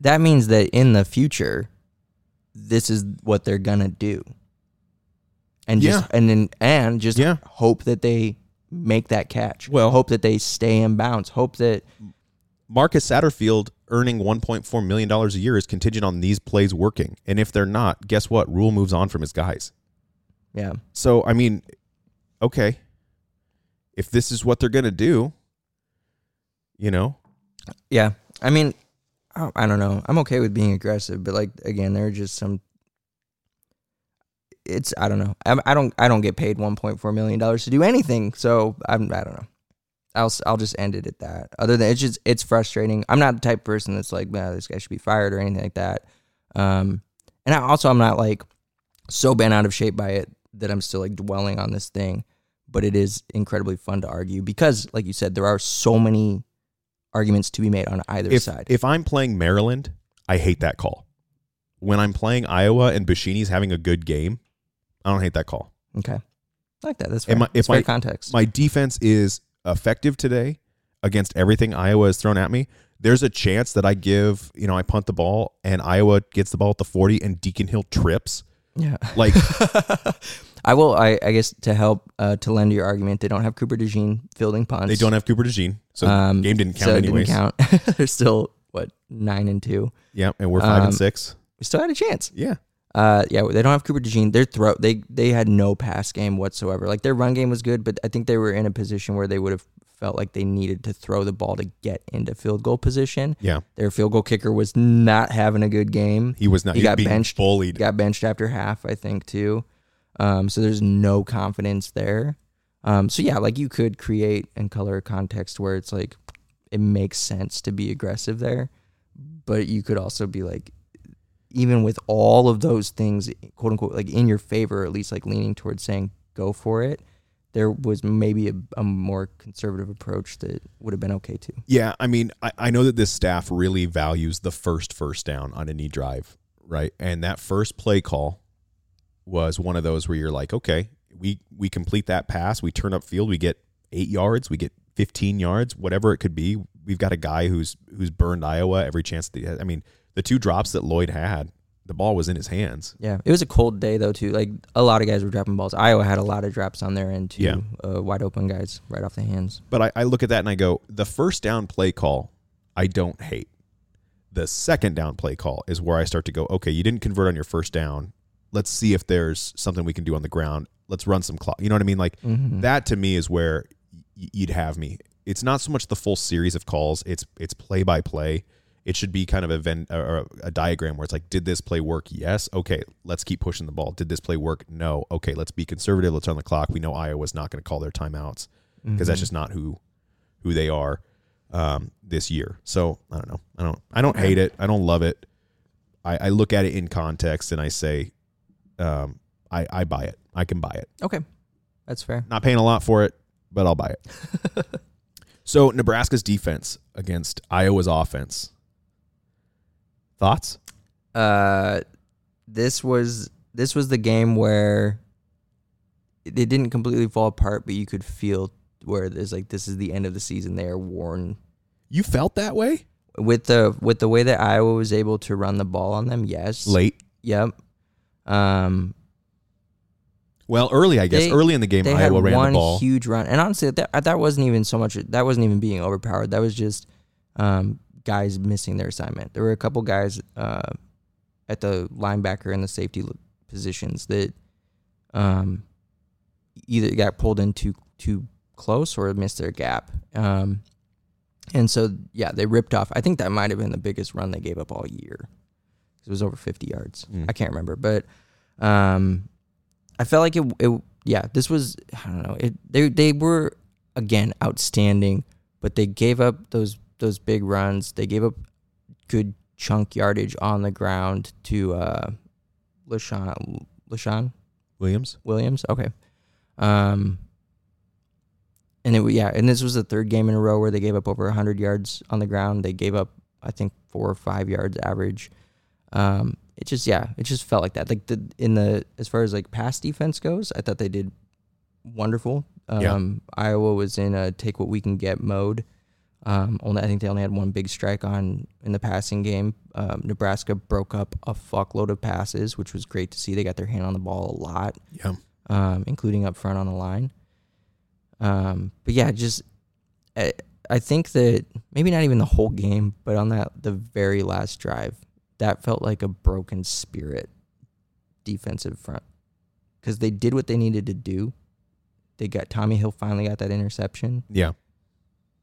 that means that in the future, this is what they're gonna do, and just Yeah. and then and just Yeah. hope that they make that catch. Well- hope that they stay in bounds. Hope that Marcus Satterfield earning 1.4 million dollars a year is contingent on these plays working. And if they're not, guess what? Rhule moves on from his guys. Yeah, So I mean, okay, if this is what they're gonna do, you know, yeah. I mean, I don't know. I'm okay with being aggressive, but like again, there are just some. It's I don't know. I, I don't I don't get paid 1.4 million dollars to do anything, so I'm I don't know. I'll I'll just end it at that. Other than it's just it's frustrating. I'm not the type of person that's like, man, this guy should be fired or anything like that. Um, and I also I'm not like so bent out of shape by it that I'm still like dwelling on this thing. But it is incredibly fun to argue because, like you said, there are so many arguments to be made on either if side. if I'm playing Maryland, I hate that call. When I'm playing Iowa and Buschini's having a good game, I don't hate that call. okay, I like that. That's fair. I- That's if fair my- context. My defense is effective today against everything Iowa has thrown at me. There's a chance that I give, you know, I punt the ball and Iowa gets the ball at the 40 and Deacon Hill trips. Yeah, Like, I will. I, I guess to help uh, to lend your argument, they don't have Cooper DeJean fielding punts. they don't have Cooper DeJean. So Um, game didn't count so it anyways. Didn't count. They're still what nine and two. Yeah, and we're five Um, and six. We still had a chance. Yeah. Uh, yeah, they don't have Cooper DeJean. Their throw they they had no pass game whatsoever. Like their run game was good, but I think they were in a position where they would have felt like they needed to throw the ball to get into field goal position. Yeah. Their field goal kicker was not having a good game. He was not He he got benched. bullied. Got benched after half, I think, too. Um, so there's no confidence there. Um, so yeah, like you could create and color a context where it's like it makes sense to be aggressive there, but you could also be like, even with all of those things, quote unquote, like in your favor, at least like leaning towards saying go for it. There was maybe a, a more conservative approach that would have been okay too. Yeah, I mean, I, I know that this staff really values the first first down on any drive, right? And that first play call was one of those where you're like, okay, we we complete that pass, we turn up field, we get eight yards, we get 15 yards, whatever it could be. We've got a guy who's who's burned Iowa every chance that. I mean, the two drops that Lloyd had, the ball was in his hands. Yeah, it was a cold day though too. Like a lot of guys were dropping balls. Iowa had a lot of drops on their end too. Yeah. uh, wide open guys right off the hands. But I, I look at that and I go, the first down play call, I don't hate. The second down play call is where I start to go, okay, you didn't convert on your first down. Let's see if there's something we can do on the ground. Let's run some clock. You know what I mean? Like Mm-hmm. that to me is where y- you'd have me. It's not so much the full series of calls. It's it's play by play. It should be kind of a or a diagram where it's like, did this play work? Yes. Okay, let's keep pushing the ball. Did this play work? No. Okay, let's be conservative. Let's run the clock. We know Iowa's not going to call their timeouts because that's just not who who they are um, this year. So I don't know. I don't I don't hate it. I don't love it. I, I look at it in context and I say, um, I I buy it. I can buy it. Okay, that's fair. Not paying a lot for it, but I'll buy it. so Nebraska's defense against Iowa's offense. Thoughts? Uh, this was this was the game where it didn't completely fall apart, but you could feel where there's like this is the end of the season. They are worn You felt that way with the with the way that Iowa was able to run the ball on them. Yes, late. Yep. Um, Well, early I guess They- early in the game Iowa ran one the ball. huge run, and honestly, that that wasn't even so much. That wasn't even being overpowered. That was just um, guys missing their assignment. There were a couple guys uh, at the linebacker and the safety positions that um, either got pulled in too too close or missed their gap. Um, and so, yeah, they ripped off. I think that might have been the biggest run they gave up all year. It was over 50 yards. Mm. I can't remember, but um, I felt like it, it. Yeah, this was. I don't know. It. They they were again outstanding, but they gave up those those big runs. They gave up good chunk yardage on the ground to uh, Leshon Leshon Williams. Williams. Okay. Um. And it yeah, and this was the third game in a row where they gave up over 100 yards on the ground. They gave up I think 4 or 5 yards average. Um it just yeah, it just felt like that. Like the in the as far as like pass defense goes, I thought they did wonderful. Yeah. Um Iowa was in a take what we can get mode. Um only I think they only had one big strike on in the passing game. Um, Nebraska broke up a fuckload of passes, which was great to see. They got their hand on the ball a lot Yeah. um, including up front on the line. Um, but yeah, just I, I think that maybe not even the whole game, but on that the very last drive, that felt like a broken spirit defensive front because they did what they needed to do. They got Tommy Hill finally got that interception, Yeah.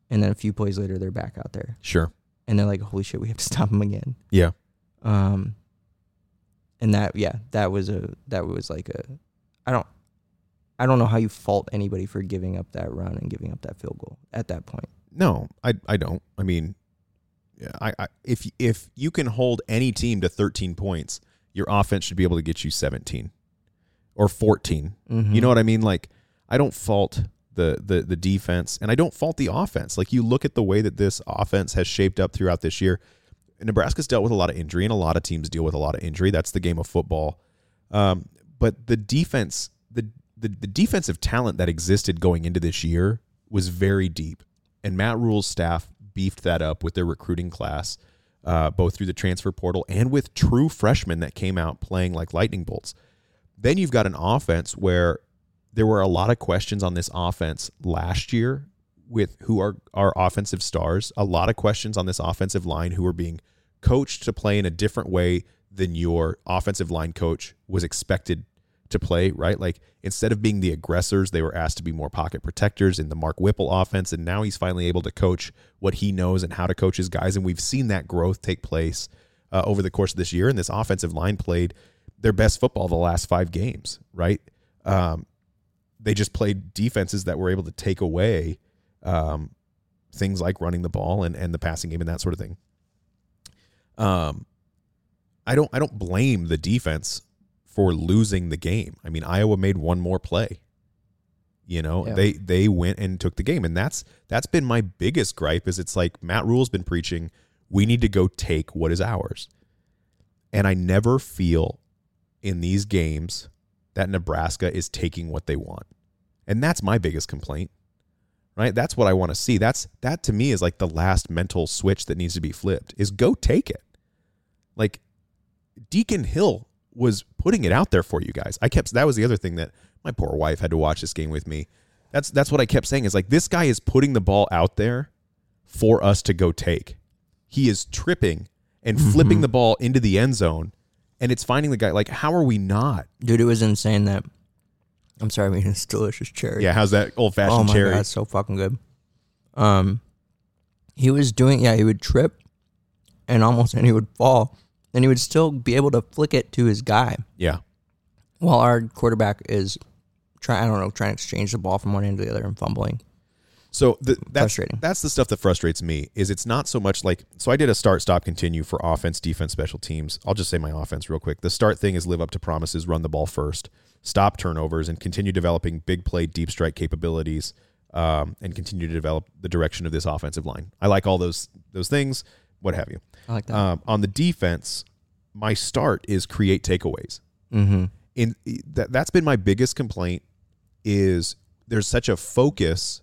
And then a few plays later they're back out there, Sure. and they're like, "Holy shit, we have to stop them again." Yeah. Um, and that yeah, that was a that was like a I don't I don't know how you fault anybody for giving up that run and giving up that field goal at that point. No, I I don't. I mean, yeah, I, I if if you can hold any team to 13 points, your offense should be able to get you 17 or 14. Mm-hmm. You know what I mean? Like I don't fault the the the defense and I don't fault the offense. Like you look at the way that this offense has shaped up throughout this year. Nebraska's dealt with a lot of injury and a lot of teams deal with a lot of injury. That's the game of football. Um, but the defense, the, the the defensive talent that existed going into this year was very deep, and Matt Rhule's staff beefed that up with their recruiting class, uh, both through the transfer portal and with true freshmen that came out playing like lightning bolts. Then you've got an offense where there were a lot of questions on this offense last year with who are our offensive stars. A lot of questions on this offensive line who are being coached to play in a different way than your offensive line coach was expected to play, right? Like instead of being the aggressors, they were asked to be more pocket protectors in the Mark Whipple offense. And now he's finally able to coach what he knows and how to coach his guys. And we've seen that growth take place uh, over the course of this year. And this offensive line played their best football the last five games, right? Um, they just played defenses that were able to take away um, things like running the ball and, and the passing game and that sort of thing. Um, I don't I don't blame the defense for losing the game. I mean, Iowa made one more play. You know, Yeah. they they went and took the game, and that's that's been my biggest gripe. Is it's like Matt Rhule's been preaching, we need to go take what is ours, and I never feel in these games that Nebraska is taking what they want, and that's my biggest complaint. Right, that's what I want to see. That's that to me is like the last mental switch that needs to be flipped. Is go take it. Like Deacon Hill was putting it out there for you guys. I kept that was the other thing that my poor wife had to watch this game with me. That's that's what I kept saying is like this guy is putting the ball out there for us to go take. He is tripping and flipping mm-hmm. the ball into the end zone and it's finding the guy like how are we not? Dude, it was insane that I'm sorry, I'm eating this delicious cherry. Yeah, how's that old Oh fashioned my cherry? god, it's so fucking good. Um, he was doing yeah, he would trip, and almost and he would fall, and he would still be able to flick it to his guy Yeah. while our quarterback is trying. I don't know, trying to exchange the ball from one end to the other and fumbling. So the, that's that's the stuff that frustrates me. Is it's not so much like so I did a start stop continue for offense, defense, special teams. I'll just say my offense real quick. The start thing is live up to promises, run the ball first, stop turnovers, and continue developing big play, deep strike capabilities, um, and continue to develop the direction of this offensive line. I like all those those things, what have you. I like that. Um, on the defense, my start is create takeaways mm-hmm. in that that's been my biggest complaint is there's such a focus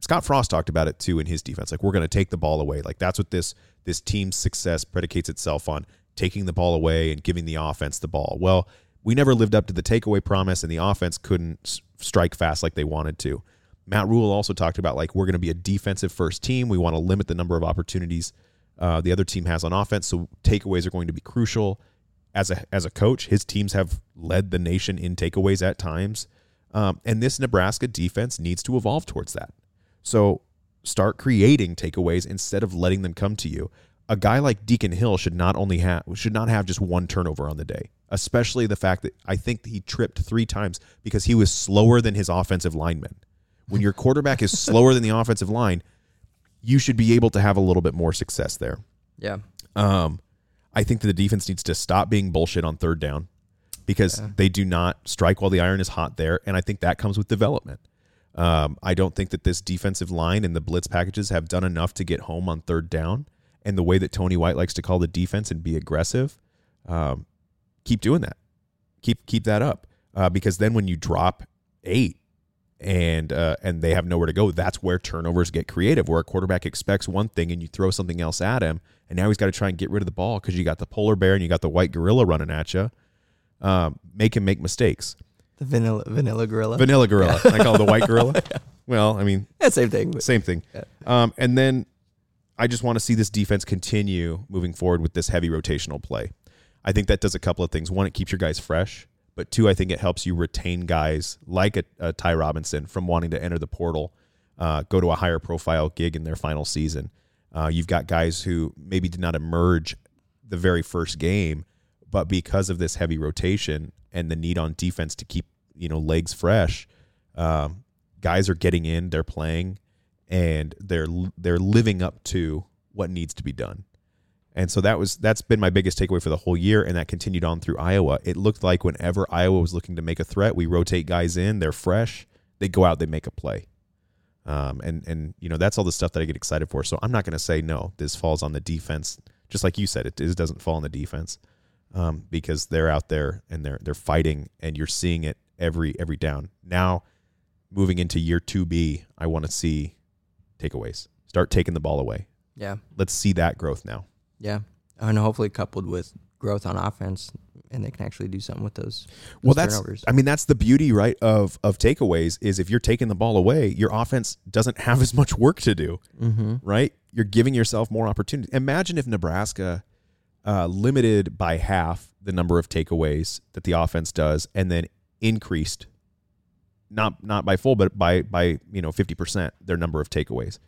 Scott Frost talked about it too in his defense like we're going to take the ball away like that's what this this team's success predicates itself on taking the ball away and giving the offense the ball well we never lived up to the takeaway promise, and the offense couldn't strike fast like they wanted to. Matt Rhule also talked about like we're going to be a defensive first team. We want to limit the number of opportunities uh, the other team has on offense, so takeaways are going to be crucial. As a as a coach, his teams have led the nation in takeaways at times, um, and this Nebraska defense needs to evolve towards that. So start creating takeaways instead of letting them come to you. A guy like Deacon Hill should not only have should not have just one turnover on the day, especially the fact that I think he tripped three times because he was slower than his offensive lineman. When your quarterback is slower than the offensive line, you should be able to have a little bit more success there. Yeah. Um, I think that the defense needs to stop being bullshit on third down because they do not strike while the iron is hot there, and I think that comes with development. Um, I don't think that this defensive line and the blitz packages have done enough to get home on third down. And the way that Tony White likes to call the defense and be aggressive, um, keep doing that. Keep keep that up uh, because then when you drop eight and uh, and they have nowhere to go, that's where turnovers get creative. Where a quarterback expects one thing and you throw something else at him, and now he's got to try and get rid of the ball because you got the polar bear and you got the white gorilla running at you. Um, make him make mistakes. The vanilla vanilla gorilla. Vanilla gorilla. I call it the white gorilla. Well, I mean, yeah, same thing. but- same thing. Yeah. Um, and then I just want to see this defense continue moving forward with this heavy rotational play. I think that does a couple of things. One, it keeps your guys fresh. But two, I think it helps you retain guys like a, a Ty Robinson from wanting to enter the portal, uh, go to a higher profile gig in their final season. Uh, you've got guys who maybe did not emerge the very first game, but because of this heavy rotation and the need on defense to keep you know legs fresh, um, guys are getting in, they're playing, and they're they're living up to what needs to be done. And so that was that's been my biggest takeaway for the whole year, and that continued on through Iowa. It looked like whenever Iowa was looking to make a threat, we rotate guys in, they're fresh, they go out, they make a play. Um, and and you know that's all the stuff that I get excited for. So I'm not going to say no. This falls on the defense, just like you said. It, it doesn't fall on the defense um, because they're out there and they're they're fighting, and you're seeing it every every down. Now, moving into year two B, I want to see takeaways. Start taking the ball away. Yeah. Let's see that growth now. Yeah. And hopefully coupled with growth on offense and they can actually do something with those, Well, that's turnovers. I mean that's the beauty, right, of of takeaways is if you're taking the ball away, your offense doesn't have as much work to do, mm-hmm. right? You're giving yourself more opportunity. Imagine if Nebraska uh, limited by half the number of takeaways that the offense does, and then increased not not by full, but by by you know fifty percent their number of takeaways.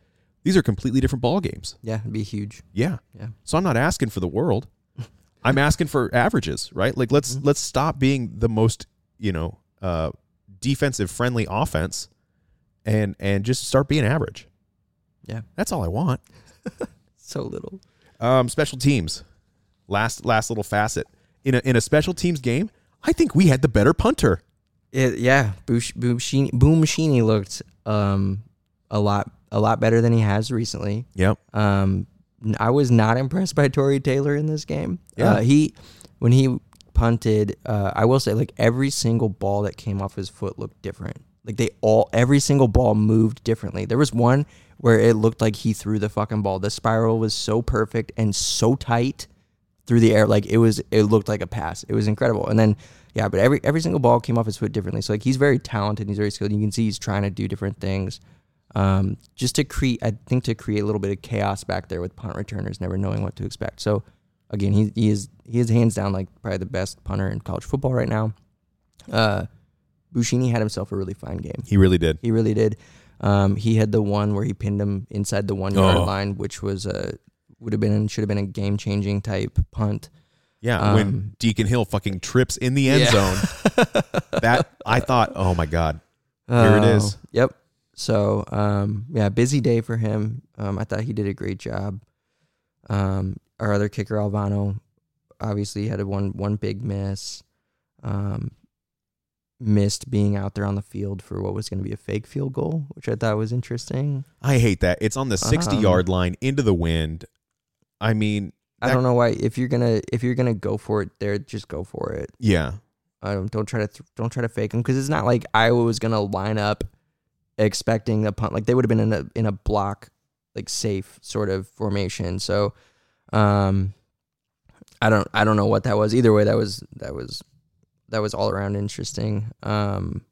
These are completely different ball games. Yeah, it'd be huge. Yeah. Yeah. So I'm not asking for the world. I'm asking for averages, right? Like let's Mm-hmm. let's stop being the most, you know, uh, defensive friendly offense and and just start being average. Yeah. That's all I want. So little. Um, special teams. Last last little facet. In a in a special teams game, I think we had the better punter. It, yeah, Bush, Boom Machini looked um, a lot a lot better than he has recently. Yep. Um, I was not impressed by Tory Taylor in this game. Yeah. Uh, he when he punted, uh, I will say like every single ball that came off his foot looked different. Like they all every single ball moved differently. There was one where it looked like he threw the fucking ball. The spiral was so perfect and so tight through the air. Like it was it looked like a pass. It was incredible. And then yeah, but every every single ball came off his foot differently. So like he's very talented, he's very skilled. You can see he's trying to do different things. Um, just to create I think to create a little bit of chaos back there with punt returners never knowing what to expect. So again, he he is he is hands down like probably the best punter in college football right now. Uh Buschini had himself a really fine game. He really did. He really did. Um, he had the one where he pinned him inside the one yard Oh. line, which was a would have been and should have been a game changing type punt. Yeah, when Um, Deacon Hill fucking trips in the end Yeah. zone. That I thought, oh my god. Here it is. Oh, Yep. So um, yeah, busy day for him. Um, I thought he did a great job. Um, our other kicker Alvano, obviously had a one one big miss. Um, missed being out there on the field for what was going to be a fake field goal, which I thought was interesting. I hate that. It's on the 60 Um, yard line into the wind. I mean, I that- don't know why if you're gonna if you're gonna go for it there, just go for it. Yeah. Um, don't try to th- don't try to fake them because it's not like Iowa was gonna line up expecting a punt. Like they would have been in a in a block like safe sort of formation. So, um, I don't I don't know what that was. Either way, that was that was that was all around interesting. Um,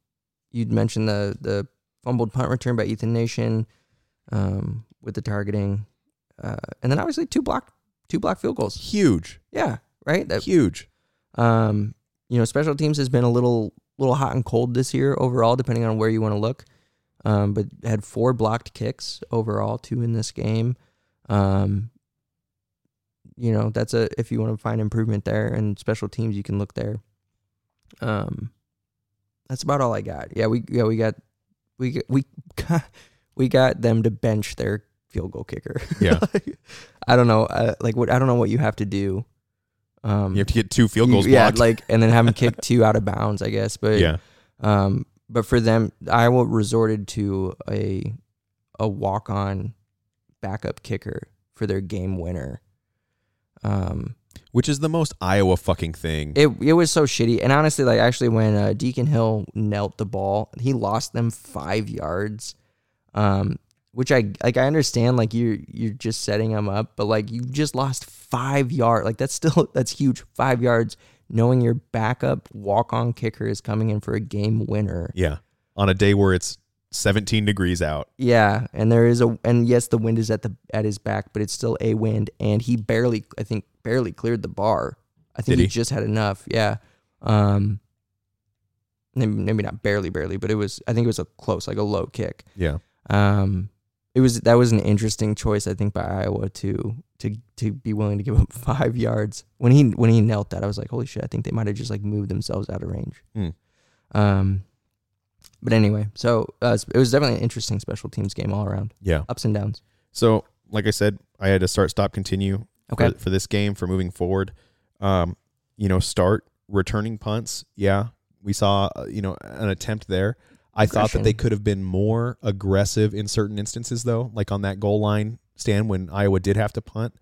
you'd mentioned the the fumbled punt return by Ethan Nation um, with the targeting, uh, and then obviously two block two block field goals. Huge, Yeah, right. That huge. um, you know, special teams has been a little little hot and cold this year overall, depending on where you want to look. Um, but had four blocked kicks overall, two in this game. Um, you know, that's a if you want to find improvement there and special teams, you can look there. Um, that's about all I got. Yeah, we yeah we got we got- we got, we got them to bench their field goal kicker. Yeah. I don't know, uh, like what I don't know what you have to do. Um, You have to get two field you- goals yeah, like and then have them kick two out of bounds, I guess. But yeah, um, but for them, Iowa resorted to a a walk on backup kicker for their game winner. Um, which is the most Iowa fucking thing. it it was so shitty, and honestly, like actually, when uh, Deacon Hill knelt the ball, he lost them five yards. Um, which I like. I understand, like you're you're just setting them up, but like you just lost five yards. Like that's still that's huge. Five yards, knowing your backup walk on kicker is coming in for a game winner. yeah, on a day where it's 17 degrees out. Yeah, and there is a and yes, the wind is at the at his back, but it's still a wind, and he barely, I think, barely cleared the bar. I think he? he? just had enough. Yeah, um, maybe, maybe not barely, barely, but it was. I think it was a close, like a low kick. Yeah, Um, it was that was an interesting choice, I think, by Iowa to to to be willing to give up five yards when he when he knelt that. I was like, holy shit! I think they might have just like moved themselves out of range. Hmm. Um, but anyway, so uh, it was definitely an interesting special teams game all around, yeah. ups and downs. So, like I said, I had to start, stop, continue Okay. for, for this game for moving forward. Um, you know, start returning punts. Yeah, we saw uh, you know an attempt there. I thought that they could have been more aggressive in certain instances, though, like on that goal line stand when Iowa did have to punt.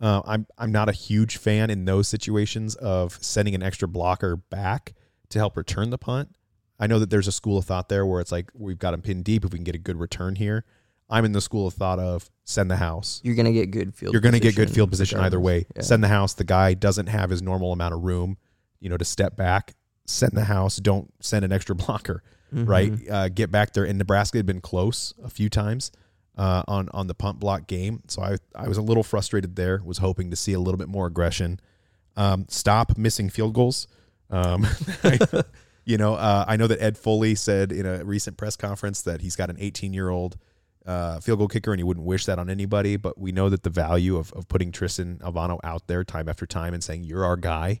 Uh, I'm I'm not a huge fan in those situations of sending an extra blocker back to help return the punt. I know that there's a school of thought there where it's like we've got them pinned deep if we can get a good return here. I'm in the school of thought of send the house. You're gonna get good field. You're going to get good field position either way. Yeah. Send the house. The guy doesn't have his normal amount of room, you know, to step back. Send the house. Don't send an extra blocker, right? Mhm. Uh, get back there. And Nebraska had been close a few times uh, on on the punt block game, so I I was a little frustrated there. Was hoping to see a little bit more aggression. Um, stop missing field goals. Um, you know, uh, I know that Ed Foley said in a recent press conference that he's got an 18 year old uh, field goal kicker, and he wouldn't wish that on anybody. But we know that the value of, of putting Tristan Alvano out there time after time and saying you're our guy.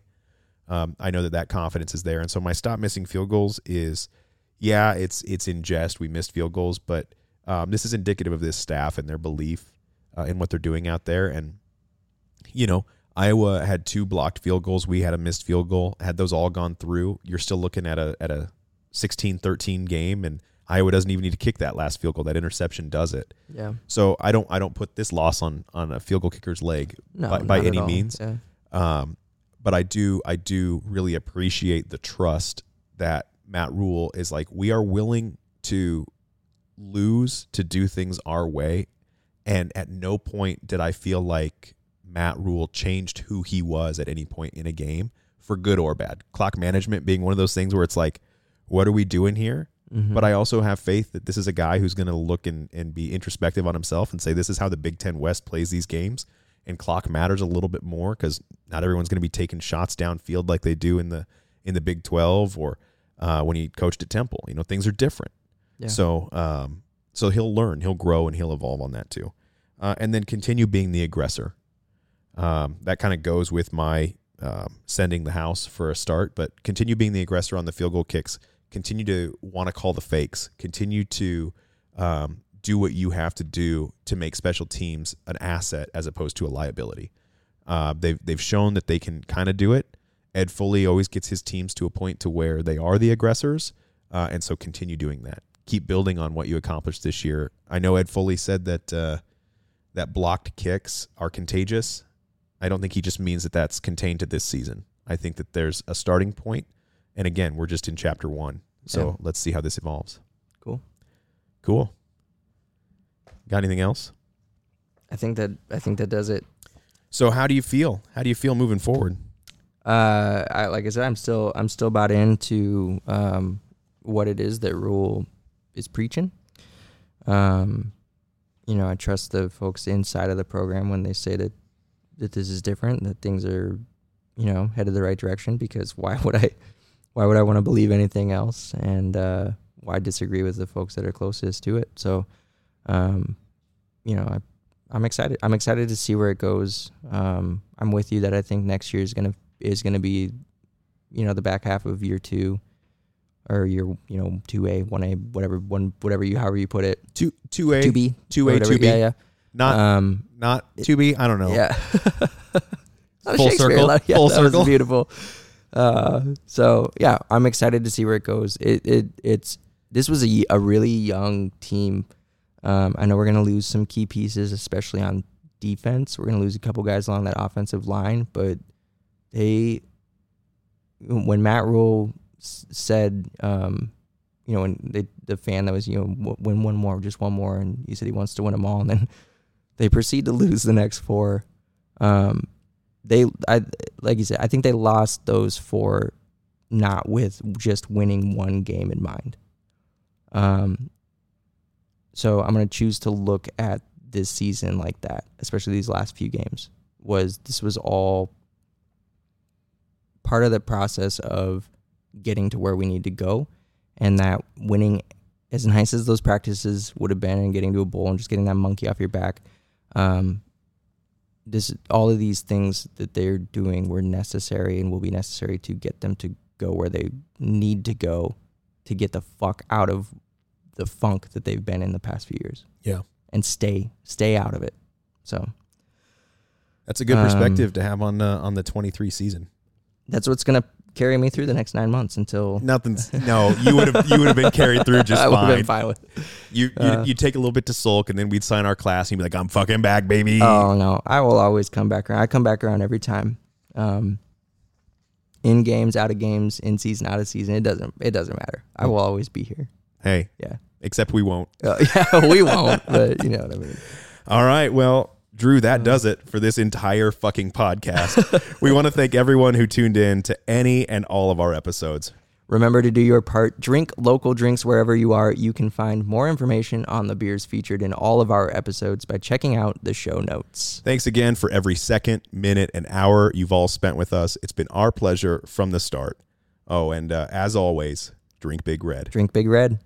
Um, I know that that confidence is there, and so my stop missing field goals is, yeah, it's it's in jest. We missed field goals, but um, this is indicative of this staff and their belief uh, in what they're doing out there. And you know, Iowa had two blocked field goals. We had a missed field goal. Had those all gone through, you're still looking at a at a 16-13 game, and Iowa doesn't even need to kick that last field goal. That interception does it. Yeah. So I don't I don't put this loss on on a field goal kicker's leg No, by, by any means. Yeah. Um, but I do I do really appreciate the trust that Matt Rhule is like we are willing to lose to do things our way, and at no point did I feel like Matt Rhule changed who he was at any point in a game for good or bad. Clock management being one of those things where it's like, what are we doing here? Mhm. But I also have faith that this is a guy who's going to look and, and be introspective on himself and say, this is how the Big Ten West plays these games. And clock matters a little bit more because not everyone's going to be taking shots downfield like they do in the in the Big Twelve or uh, when he coached at Temple. You know, things are different. Yeah. So um, so he'll learn, he'll grow, and he'll evolve on that too. Uh, and then continue being the aggressor. Um, that kind of goes with my um, sending the house for a start, but continue being the aggressor on the field goal kicks. Continue to want to call the fakes. Continue to um, do what you have to do to make special teams an asset as opposed to a liability. Uh, they've they've shown that they can kind of do it. Ed Foley always gets his teams to a point to where they are the aggressors, uh, and so continue doing that. Keep building on what you accomplished this year. I know Ed Foley said that uh, that blocked kicks are contagious. I don't think he just means that that's contained to this season. I think that there's a starting point, and again, we're just in chapter one, so Yeah. let's see how this evolves. Cool. Cool. Got anything else? I think that I think that does it. So how do you feel? How do you feel moving forward? Uh, I like I said, I'm still I'm still bought into um what it is that Rhule is preaching. Um, you know, I trust the folks inside of the program when they say that that this is different, that things are, you know, headed the right direction. Because why would I, why would I want to believe anything else? And uh, why disagree with the folks that are closest to it? So, um, you know, I, I'm excited. I'm excited to see where it goes. Um, I'm with you that I think next year is gonna is gonna be, you know, the back half of year two, or year you know two A, one A, whatever one whatever you however you put it, Two two A two B, two A two B. yeah, yeah. Not Um, not two B. I don't know. yeah. Not a Full circle? Yeah, Full circle? beautiful. Uh, so yeah, I'm excited to see where it goes. It it it's this was a a really young team. Um, I know we're gonna lose some key pieces, especially on defense. We're gonna lose a couple guys along that offensive line, but they when Matt Rhule said, um, you know, when they, the fan that was, you know, win one more, just one more, and he said he wants to win them all, and then they proceed to lose the next four. Um, they, I like you said, I think they lost those four, not with just winning one game in mind. Um, so I'm gonna choose to look at this season like that, especially these last few games. Was this was all part of the process of getting to where we need to go, and that winning, as nice as those practices would have been, and getting to a bowl and just getting that monkey off your back, um, this all of these things that they're doing were necessary and will be necessary to get them to go where they need to go to get the fuck out of the funk that they've been in the past few years Yeah. and stay stay out of it. So That's a good Um, perspective to have on uh, on the 23 season. That's what's gonna carry me through the next nine months until Nothing's no. You would have you would have been carried through just I would have fine. been fine with. You you Uh, you take a little bit to sulk, and then we'd sign our class, and you'd be like, "I'm fucking back, baby." Oh no, I will always come back around. I come back around every time. Um, in games, out of games, in season, out of season, it doesn't it doesn't matter. I will always be here. hey, Yeah, except we won't. uh, yeah, we won't, but you know what I mean. All right. Well, Drew, that does it for this entire fucking podcast. we want to thank everyone who tuned in to any and all of our episodes. Remember to do your part. Drink local drinks wherever you are. You can find more information on the beers featured in all of our episodes by checking out the show notes. Thanks again for every second, minute, and hour you've all spent with us. It's been our pleasure from the start. Oh, and uh, as always, drink Big Red. Drink Big Red.